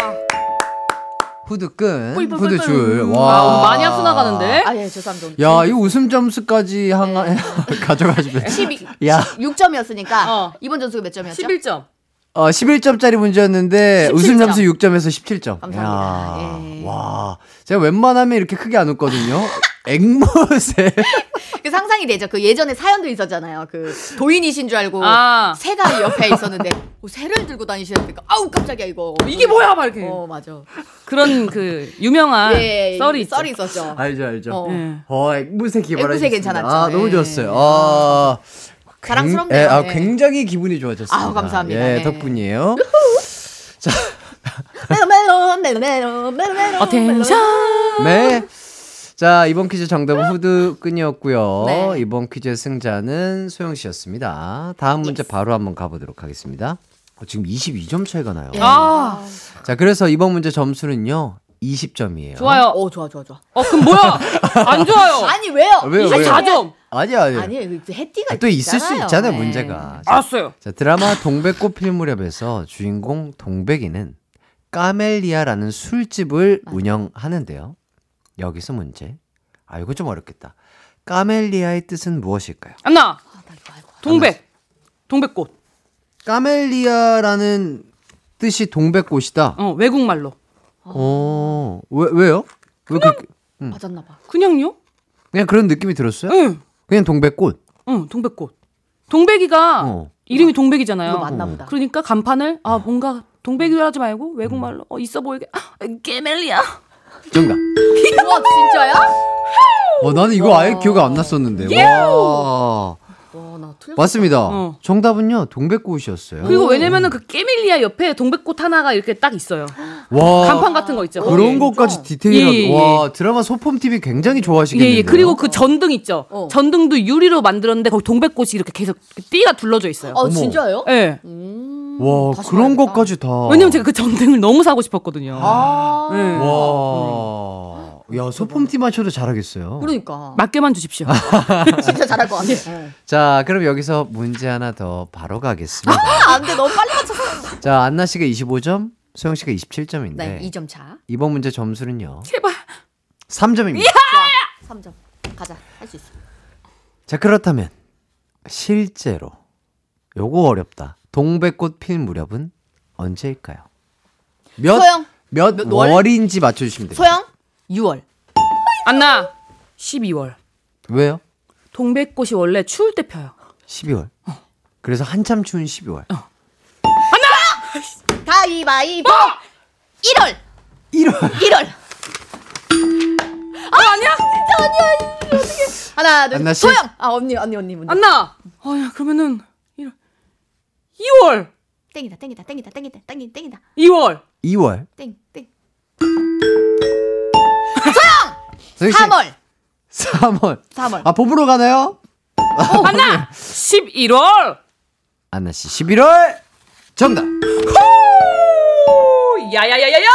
후드 끈, 뿔뿔뿔뿔. 후드 줄. 아, 와. 오늘 많이 앞서 나가는데? 아, 예, 죄송합니다. 야, 이 웃음 점수까지 한 가져가시면 12, 야. 6점이었으니까 어. 이번 점수가 몇 점이었죠? 11점. 어, 11점짜리 문제였는데 17점. 웃음 점수 6점에서 17점. 감사합니다. 야, 예. 와. 제가 웬만하면 이렇게 크게 안 웃거든요. 앵무새. 그 상상이 되죠. 그 예전에 사연도 있었잖아요. 그 도인이신 줄 알고 아. 새가 옆에 있었는데 어, 새를 들고 다니시는데 아우 깜짝이야 이거. 이게 뭐야? 막 이렇게. 어 맞아. 그런 그 유명한 예, 썰이 있죠. 썰이 있었죠. 알죠, 알죠. 어. 예. 어, 앵무새 기발하셨습니다. 앵무새 괜찮았죠. 아, 너무 예. 좋았어요. 아. 자랑스럽네요. 굉- 예, 아, 예. 굉장히 기분이 좋아졌습니다. 아우, 감사합니다. 예, 네. 덕분이에요. 멜로 멜로 멜로 멜로 멜로 멜로. attention. 네. 자, 이번 퀴즈 정답은 후드끈이었고요. 네. 이번 퀴즈의 승자는 소영 씨였습니다. 다음 문제 바로 한번 가보도록 하겠습니다. 어, 지금 22점 차이가 나요. 아, 자, 그래서 이번 문제 점수는요, 20점이에요. 좋아요. 어 좋아 좋아 좋아. 어, 그럼 뭐야? 안 좋아요. 아니 왜요? 왜요, 이게 왜요? 4점. 아니야, 아니야. 아니에요. 그 해띠가 아, 또 있을 수 있잖아요. 있잖아요, 네. 문제가. 자, 알았어요. 자, 드라마 동백꽃 필 무렵에서 주인공 동백이는 까멜리아라는 술집을 운영하는데요. 여기서 문제. 아, 이거 좀 어렵겠다. 까멜리아의 뜻은 무엇일까요? 안나. 아. 동백. 동백꽃. 까멜리아라는 뜻이 동백꽃이다. 어, 외국말로. 어, 왜, 왜요? 왜 그렇게, 음. 맞았나 봐. 그냥요? 그냥 그런 느낌이 들었어요? 응. 그냥 동백꽃. 응, 동백꽃. 동백이가 어. 이름이 동백이잖아요. 맞나 보다. 그러니까 간판을 아 뭔가 동백이라 하지 말고 외국말로 어 있어 보이게 아, 까멜리아. 정답. 와 진짜야? 어, 나는 이거 아예 기억 안 났었는데. 와. 와나 틀렸어. 맞습니다. 어. 정답은요, 동백꽃이었어요. 그리고 왜냐면은 그 깨멜리아 옆에 동백꽃 하나가 이렇게 딱 있어요. 와. 간판 같은 거 있죠. 그런 거기에. 것까지 디테일하게. 예, 예, 예. 와, 드라마 소품 TV 굉장히 좋아하시겠네요. 예, 예. 그리고 그 전등 있죠. 어. 전등도 유리로 만들었는데 거기 동백꽃이 이렇게 계속 띠가 둘러져 있어요. 어 진짜요? 예. 음, 와, 다시 그런 봐야겠다. 것까지 다. 왜냐면 제가 그 전등을 너무 사고 싶었거든요. 아. 예. 와. 야, 소품 팀 하셔도 잘하겠어요. 그러니까 맡겨만 주십시오. 진짜 잘할 것 같아. 어. 자, 그럼 여기서 문제 하나 더 바로 가겠습니다. 아, 안돼 너무 빨리 맞췄어. 자, 안나 씨가 25점, 소영 씨가 27점인데. 네, 2점 차. 이번 문제 점수는요. 제발. 3점입니다. 좋아. 3점. 가자. 할 수 있어. 자, 그렇다면 실제로 요거 어렵다. 동백꽃 필 무렵은 언제일까요? 몇, 소영. 몇, 몇 월? 월인지 맞춰주시면 됩니다. 소영. 6월. 안나. 12월. 왜요? 동백꽃이 원래 추울 때 펴요. 12월. 그래서 한참 추운 12월. 가위바위보. 1월. 1월. 1월. 아 아니야. 진짜 아니야. 어떻게? 하나 둘. 안나 씨? 소영. 아 언니 언니 언니 언니. 안나. 어야 그러면은 1월. 2월. 땡이다 땡이다 땡이다 땡이다 땡이 땡이다 2월. 2월. 땡 땡. 소영 씨, 3월. 3월. 3월. 아, 봄으로 가나요? 안나. 11월. 안나 씨, 11월. 정답. 야야야야야.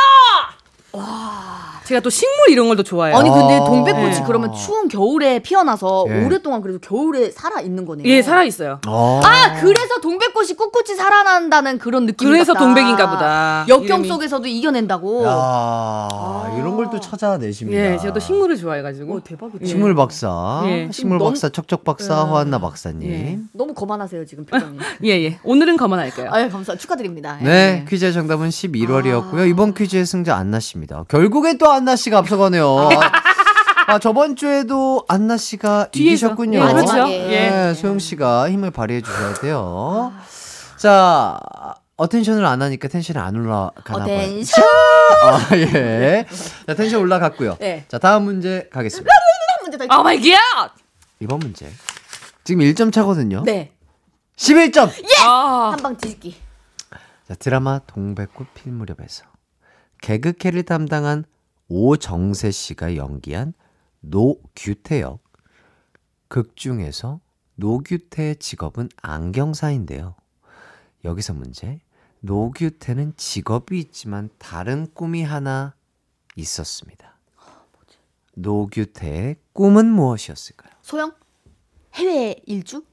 제가 또 식물 이런 걸 더 좋아해요. 아니 근데 아. 동백꽃이 네. 그러면 추운 겨울에 피어나서 예. 오랫동안 그래도 겨울에 살아 있는 거네요. 예, 살아 있어요. 어. 아 그래서 동백꽃이 꿋꿋이 살아난다는 그런 느낌. 그래서 동백인가 보다. 역경 이름이. 속에서도 이겨낸다고. 야, 이런 걸 또 찾아내십니다. 예, 제가 또 식물을 좋아해가지고. 오 대박이다. 식물 박사, 예. 식물 너무- 박사, 척척 박사, 예. 허한나 박사님. 예. 너무 거만하세요 지금 표정이. 예, 예. 오늘은 그만할게요. 아유 감사 축하드립니다. 네, 예. 퀴즈의 정답은 11월이었고요. 아. 이번 퀴즈의 승자 안나 씨입니다. 결국엔 또 안나 씨가 앞서가네요. 아, 저번 주에도 안나 씨가 뒤에서. 이기셨군요. 예, 그렇죠. 마지막에. 네, 소영 씨가 힘을 발휘해 주셔야 돼요. 자, attention을 안 하니까 텐션이 안 올라가나 봐요. attention. 아, 예. 자, 텐션 올라갔고요. 네. 자, 다음 문제 가겠습니다. oh my god! 이번 문제. 지금 1점 차거든요. 네. 11점. 아, 한방 뒤집기. 자, 드라마 동백꽃 필 무렵에서 개그캐를 담당한 오정세 씨가 연기한 노규태 역. 극 중에서 노규태의 직업은 안경사인데요. 여기서 문제. 노규태는 직업이 있지만 다른 꿈이 하나 있었습니다. 노규태의 꿈은 무엇이었을까요? 소영? 해외 일주?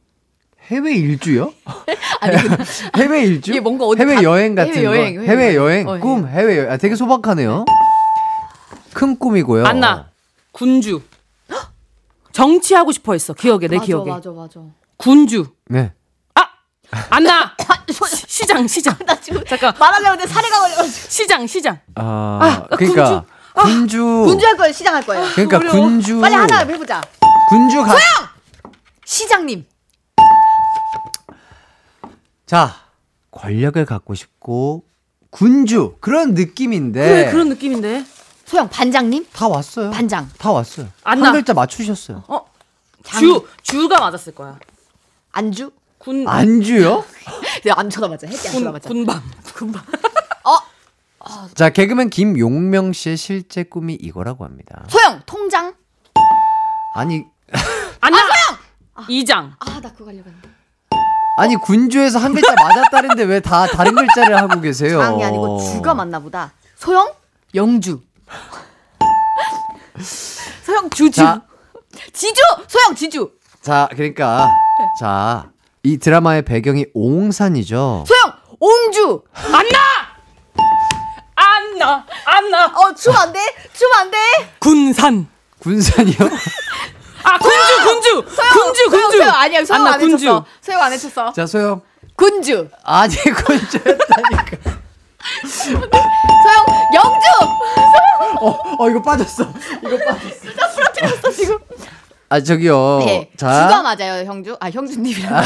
해외 일주요? 아니, 그- 해외 일주? 이게 뭔가 어디 해외 가- 여행 같은 해외 여행, 거. 해외 해외 여행. 여행. 어, 꿈 해외 여행. 아, 되게 소박하네요. 큰 꿈이고요. 안나 군주. 정치하고 싶어 했어. 기억에 내 맞아, 기억에. 맞아, 맞아. 군주. 네. 안나. 시- 시장 시장. 나 지금 잠깐. 말하려는데 사례가 걸려가지고. 시장 시장. 아, 아, 그러니까 군주. 군주 할 거예요, 시장 할 거예요. 그러니까 어려워. 군주. 빨리 하나 해보자. 군주 가. 시장님. 자, 권력을 갖고 싶고 군주 그런 느낌인데. 그래 그런 느낌인데. 소영 반장님? 다 왔어요. 반장. 다 왔어요. 안나. 한 글자 맞추셨어요. 어? 주 주가 맞았을 거야. 안주? 군 안주요? 내가 안 쳐다봤자. 햇띠 안군 쳐다봤자. 군방 군방. 자, 개그맨 김용명 씨의 실제 꿈이 이거라고 합니다. 소영 통장. 아니, 안나. 이장. 아, 나 그거 하려고 했는데. 아니 군주에서 한 글자 맞았다는데 왜 다 다른 글자를 하고 계세요? 장이 아니고 주가 맞나 보다. 소영? 영주. 소영 주주. 자. 지주! 소영 지주. 자, 그러니까 자, 이 드라마의 배경이 옹산이죠. 소영 옹주. 안나. 안나. 안나. 어, 춤 안 돼? 춤 안 돼? 군산. 군산이요? 아 군주 군주. 소영, 군주 소영, 군주. 소영 아니야. 소영 안나 안 군주. 해쳤어. 소영 안 해쳤어. 자, 소영. 군주. 아니, 군주였다니까. 소영 영주. 어, 어, 이거 빠졌어. 이거 빠졌어. 나 부러뜨렸어 지금. 아, 저기요. 네. 자, 주가 맞아요, 형주. 아, 형주님이랑.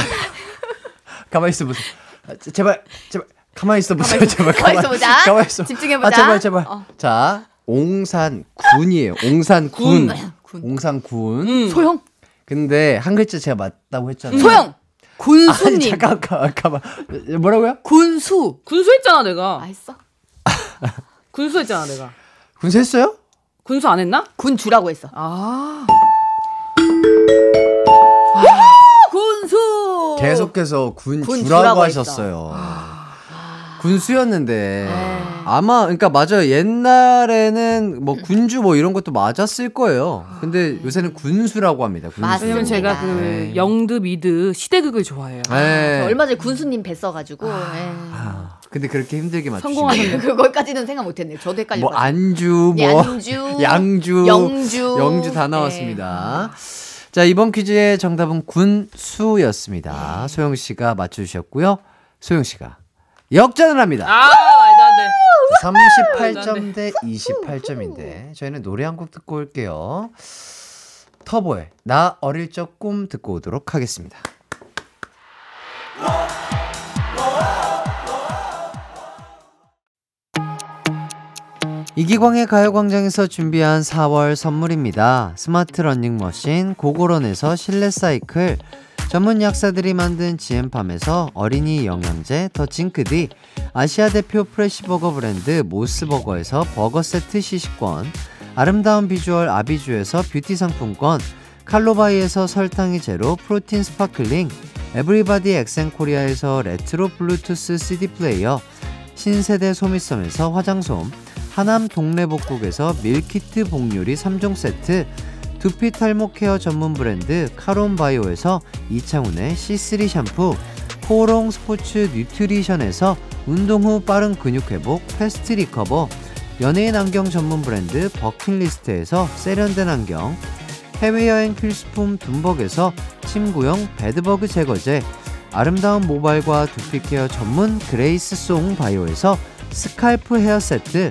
가만히 있어 보세요. 아, 제- 제발, 제발. 가만히 있어 보세요. 제발. 가만히 있어 보자. 가만히 있어. 집중해 보자. 아, 제발, 제발. 어. 자, 옹산 군이에요. 옹산 군. 옹산 군. 소영. 근데 한 글자 제가 맞다고 했잖아요. 소영. 아니, 군수님. 잠깐, 잠깐, 잠깐. 뭐라고요? 군수. 군수 했잖아 내가. 아, 했어? 군수 했잖아 내가. 군수 했어요? 군수 안 했나? 군주라고 했어. 아. 군수. 계속해서 군, 군 주라고 주라고 하셨어요. 군수였는데 아마 그러니까 맞아요. 옛날에는 뭐 군주 뭐 이런 것도 맞았을 거예요. 근데 요새는 군수라고 합니다. 군수. 맞습니다. 왜냐면 제가 그 네. 영드 미드 시대극을 좋아해요. 네. 저 얼마 전에 군수님 뵀어가지고. 예. 아, 근데 그렇게 힘들게 맞추시면 성공하셨네. 그거까지는 생각 못했네요. 저도 헷갈릴 뭐. 안주 네, 뭐 안주, 양주 영주. 영주 다 나왔습니다. 자 이번 퀴즈의 정답은 군수였습니다. 소영 씨가 맞춰주셨고요. 소영 씨가 역전을 합니다. 아 말도 안 돼. 38점 대 28점인데 저희는 노래 한 곡 듣고 올게요. 터보의 나 어릴 적 꿈 듣고 오도록 하겠습니다. 이기광의 가요광장에서 준비한 4월 선물입니다. 스마트 러닝머신, 고고런에서 실내 사이클, 전문 약사들이 만든 지엠팜에서 어린이 영양제 더 징크디, 아시아 대표 프레시버거 브랜드 모스버거에서 버거 세트 시식권, 아름다운 비주얼 아비주에서 뷰티 상품권, 칼로바이에서 설탕이 제로 protein sparkling, 에브리바디 엑센코리아에서 레트로 블루투스 CD 플레이어, 신세대 소미섬에서 화장솜, 하남 동래복국에서 밀키트 복요리 3종 세트, 두피 탈모 care 전문 브랜드 카론바이오에서 이창훈의 C3 샴푸, 포롱 스포츠 뉴트리션에서 운동 후 빠른 근육 회복 fast recover, 연예인 안경 전문 브랜드 버킷리스트에서 세련된 안경, 해외여행 필수품 둠벅에서 침구용 bedbug 제거제, 아름다운 모발과 두피 care 전문 그레이스 송 바이오에서 scalp hair 세트,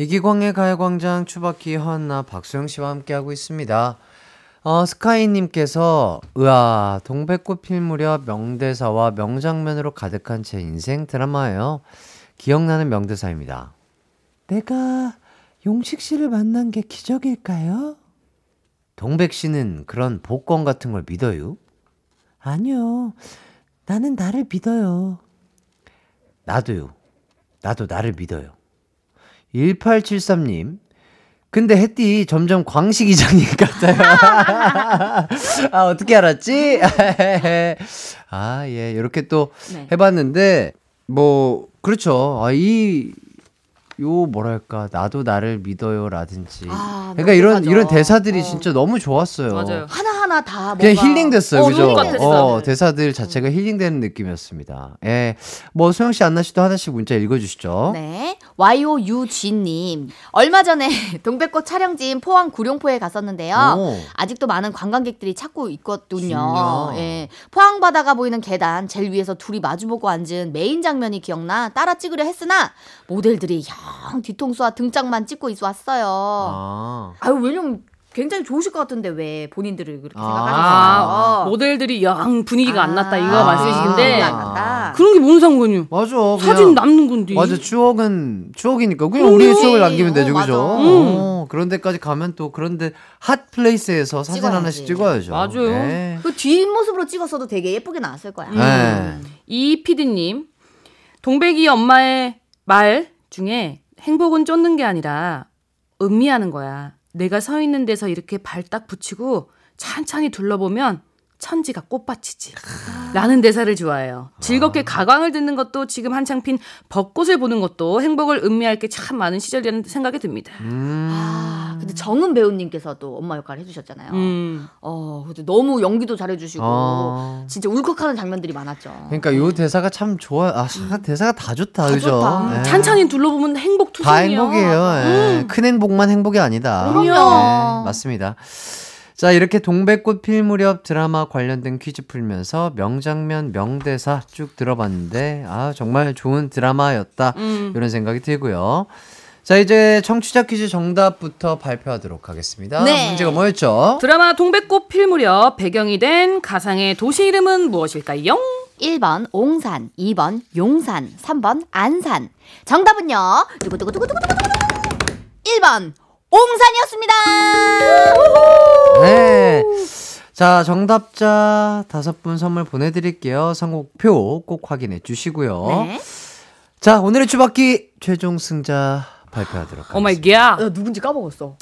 이기광의 가요광장 추바키 허나 박수영 씨와 함께하고 있습니다. 어, 스카이님께서, 으아, 동백꽃 필 무렵 명대사와 명장면으로 가득한 제 인생 드라마예요. 기억나는 명대사입니다. 내가 용식 씨를 만난 게 기적일까요? 동백 씨는 그런 복권 같은 걸 믿어요? 아니요. 나는 나를 믿어요. 나도요. 나도 나를 믿어요. 1873님. 근데 햇띠 점점 광식 이장님 같아요. 아, 어떻게 알았지? 아, 예. 이렇게 또 네. 해봤는데, 뭐, 그렇죠. 아, 이, 요, 뭐랄까, 나도 나를 믿어요라든지. 아, 그러니까 이런, 명대사죠. 이런 대사들이 어. 진짜 너무 좋았어요. 맞아요. 하나 하나 다 그냥 힐링됐어요, 어, 그죠? 힐링됐어. 어, 대사들 자체가 힐링되는 느낌이었습니다. 예. 뭐, 소영 씨, 안나 씨도 하나씩 문자 읽어 주시죠. 네. YOUG님. 얼마 전에 동백꽃 촬영지인 포항 구룡포에 갔었는데요. 오. 아직도 많은 관광객들이 찾고 있거든요. 진짜? 예. 포항 바다가 보이는 계단 제일 위에서 둘이 마주보고 앉은 메인 장면이 기억나 따라 찍으려 했으나 모델들이 영 뒤통수와 등짝만 찍고 있어 왔어요. 아. 아유 왜냐면 굉장히 좋으실 것 같은데 왜 본인들을 그렇게 아. 생각하셨어요? 아, 모델들이 영 분위기가 안 났다 이거 아, 말씀이신데. 그런 게 뭔 상관이요? 맞아. 사진 남는 건데. 맞아. 추억은 추억이니까 그냥. 우리의 추억을 남기면 되죠, 어, 그죠? 맞아. 어, 그런 데까지 가면 또 그런데 핫 플레이스에서 사진 찍어야지. 하나씩 찍어야죠. 맞아요. 네. 그 뒷모습으로 찍었어도 되게 예쁘게 나왔을 거야. 네. 이 PD님, 동백이 엄마의 말 중에 행복은 쫓는 게 아니라 음미하는 거야. 내가 서 있는 데서 이렇게 발 딱 붙이고 찬찬히 둘러보면 천지가 꽃밭이지. 라는 대사를 좋아해요. 즐겁게 가광을 듣는 것도 지금 한창 핀 벚꽃을 보는 것도 행복을 음미할 게 참 많은 시절이라는 생각이 듭니다. 음. 아, 근데 정은 배우님께서도 엄마 역할을 해주셨잖아요. 음. 어, 근데 너무 연기도 잘해주시고 아. 진짜 울컥하는 장면들이 많았죠. 그러니까 요 대사가 참 좋아. 아, 사- 대사가 다 좋다. 다 그죠? 좋다. 네. 찬찬히 둘러보면 행복 다 투성이야. 행복이에요. 예. 큰 행복만 행복이 아니다. 그럼요. 네, 맞습니다. 자, 이렇게 동백꽃 필 무렵 드라마 관련된 퀴즈 풀면서 명장면, 명대사 쭉 들어봤는데, 아, 정말 좋은 드라마였다. 음. 이런 생각이 들고요. 자, 이제 청취자 퀴즈 정답부터 발표하도록 하겠습니다. 네. 문제가 뭐였죠? 드라마 동백꽃 필 무렵 배경이 된 가상의 도시 이름은 무엇일까요? 1번 옹산, 2번 용산, 3번 안산. 정답은요. 두구두구두구두구두구. 1번 옹산이었습니다. 네. 자, 정답자 다섯 분 선물 보내드릴게요. 선곡표 꼭 확인해 주시고요. 네. 자, 오늘의 추바퀴 최종 승자 발표하도록 oh my 하겠습니다. God. 나 누군지 까먹었어.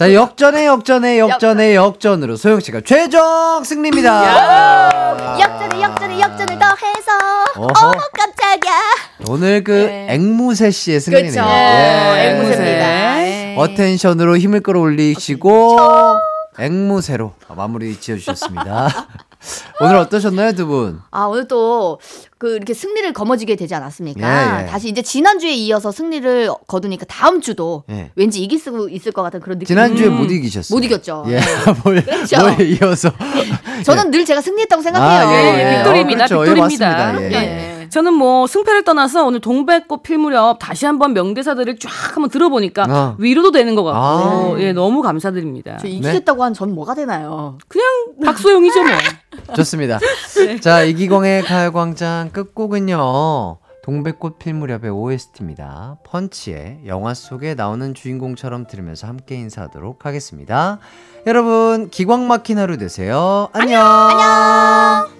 자, 역전에 역전에 역전에 역전으로 소영 씨가 최종 승리입니다. 역전에 역전에 역전을 더해서. 어머 깜짝이야. 오늘 그 앵무새 씨의 승리네요. 그렇죠. 예. 앵무새입니다. 예. 어텐션으로 힘을 끌어올리시고 앵무새로 마무리 지어주셨습니다. 오늘 어떠셨나요, 두 분? 아 오늘 또 그 이렇게 승리를 거머쥐게 되지 않았습니까? 예, 예. 다시 이제 지난주에 이어서 승리를 거두니까 다음 주도 예. 왠지 이길 수 있을 것 같은 그런 느낌. 지난주에 못 이기셨어요. 못 이겼죠. 예. 뭘, 그렇죠. 뭘 이어서. 저는 늘 제가 승리했다고 생각해요. 아, 예, 예. victory입니다. 어, 그렇죠. 예, victory입니다. 맞습니다. 예. 예. 저는 뭐 승패를 떠나서 오늘 동백꽃 필 무렵 다시 한번 명대사들을 쫙 한번 들어보니까 아. 위로도 되는 것 같고 아. 예 너무 감사드립니다. 저 이기겠다고 한 전 뭐가 되나요? 그냥 박소영이죠 뭐. 좋습니다. 자, 이기광의 가요광장 끝곡은요. 동백꽃 필 무렵의 OST입니다. 펀치의 영화 속에 나오는 주인공처럼 들으면서 함께 인사하도록 하겠습니다. 여러분, 기광 막힌 하루 되세요. 안녕. 안녕.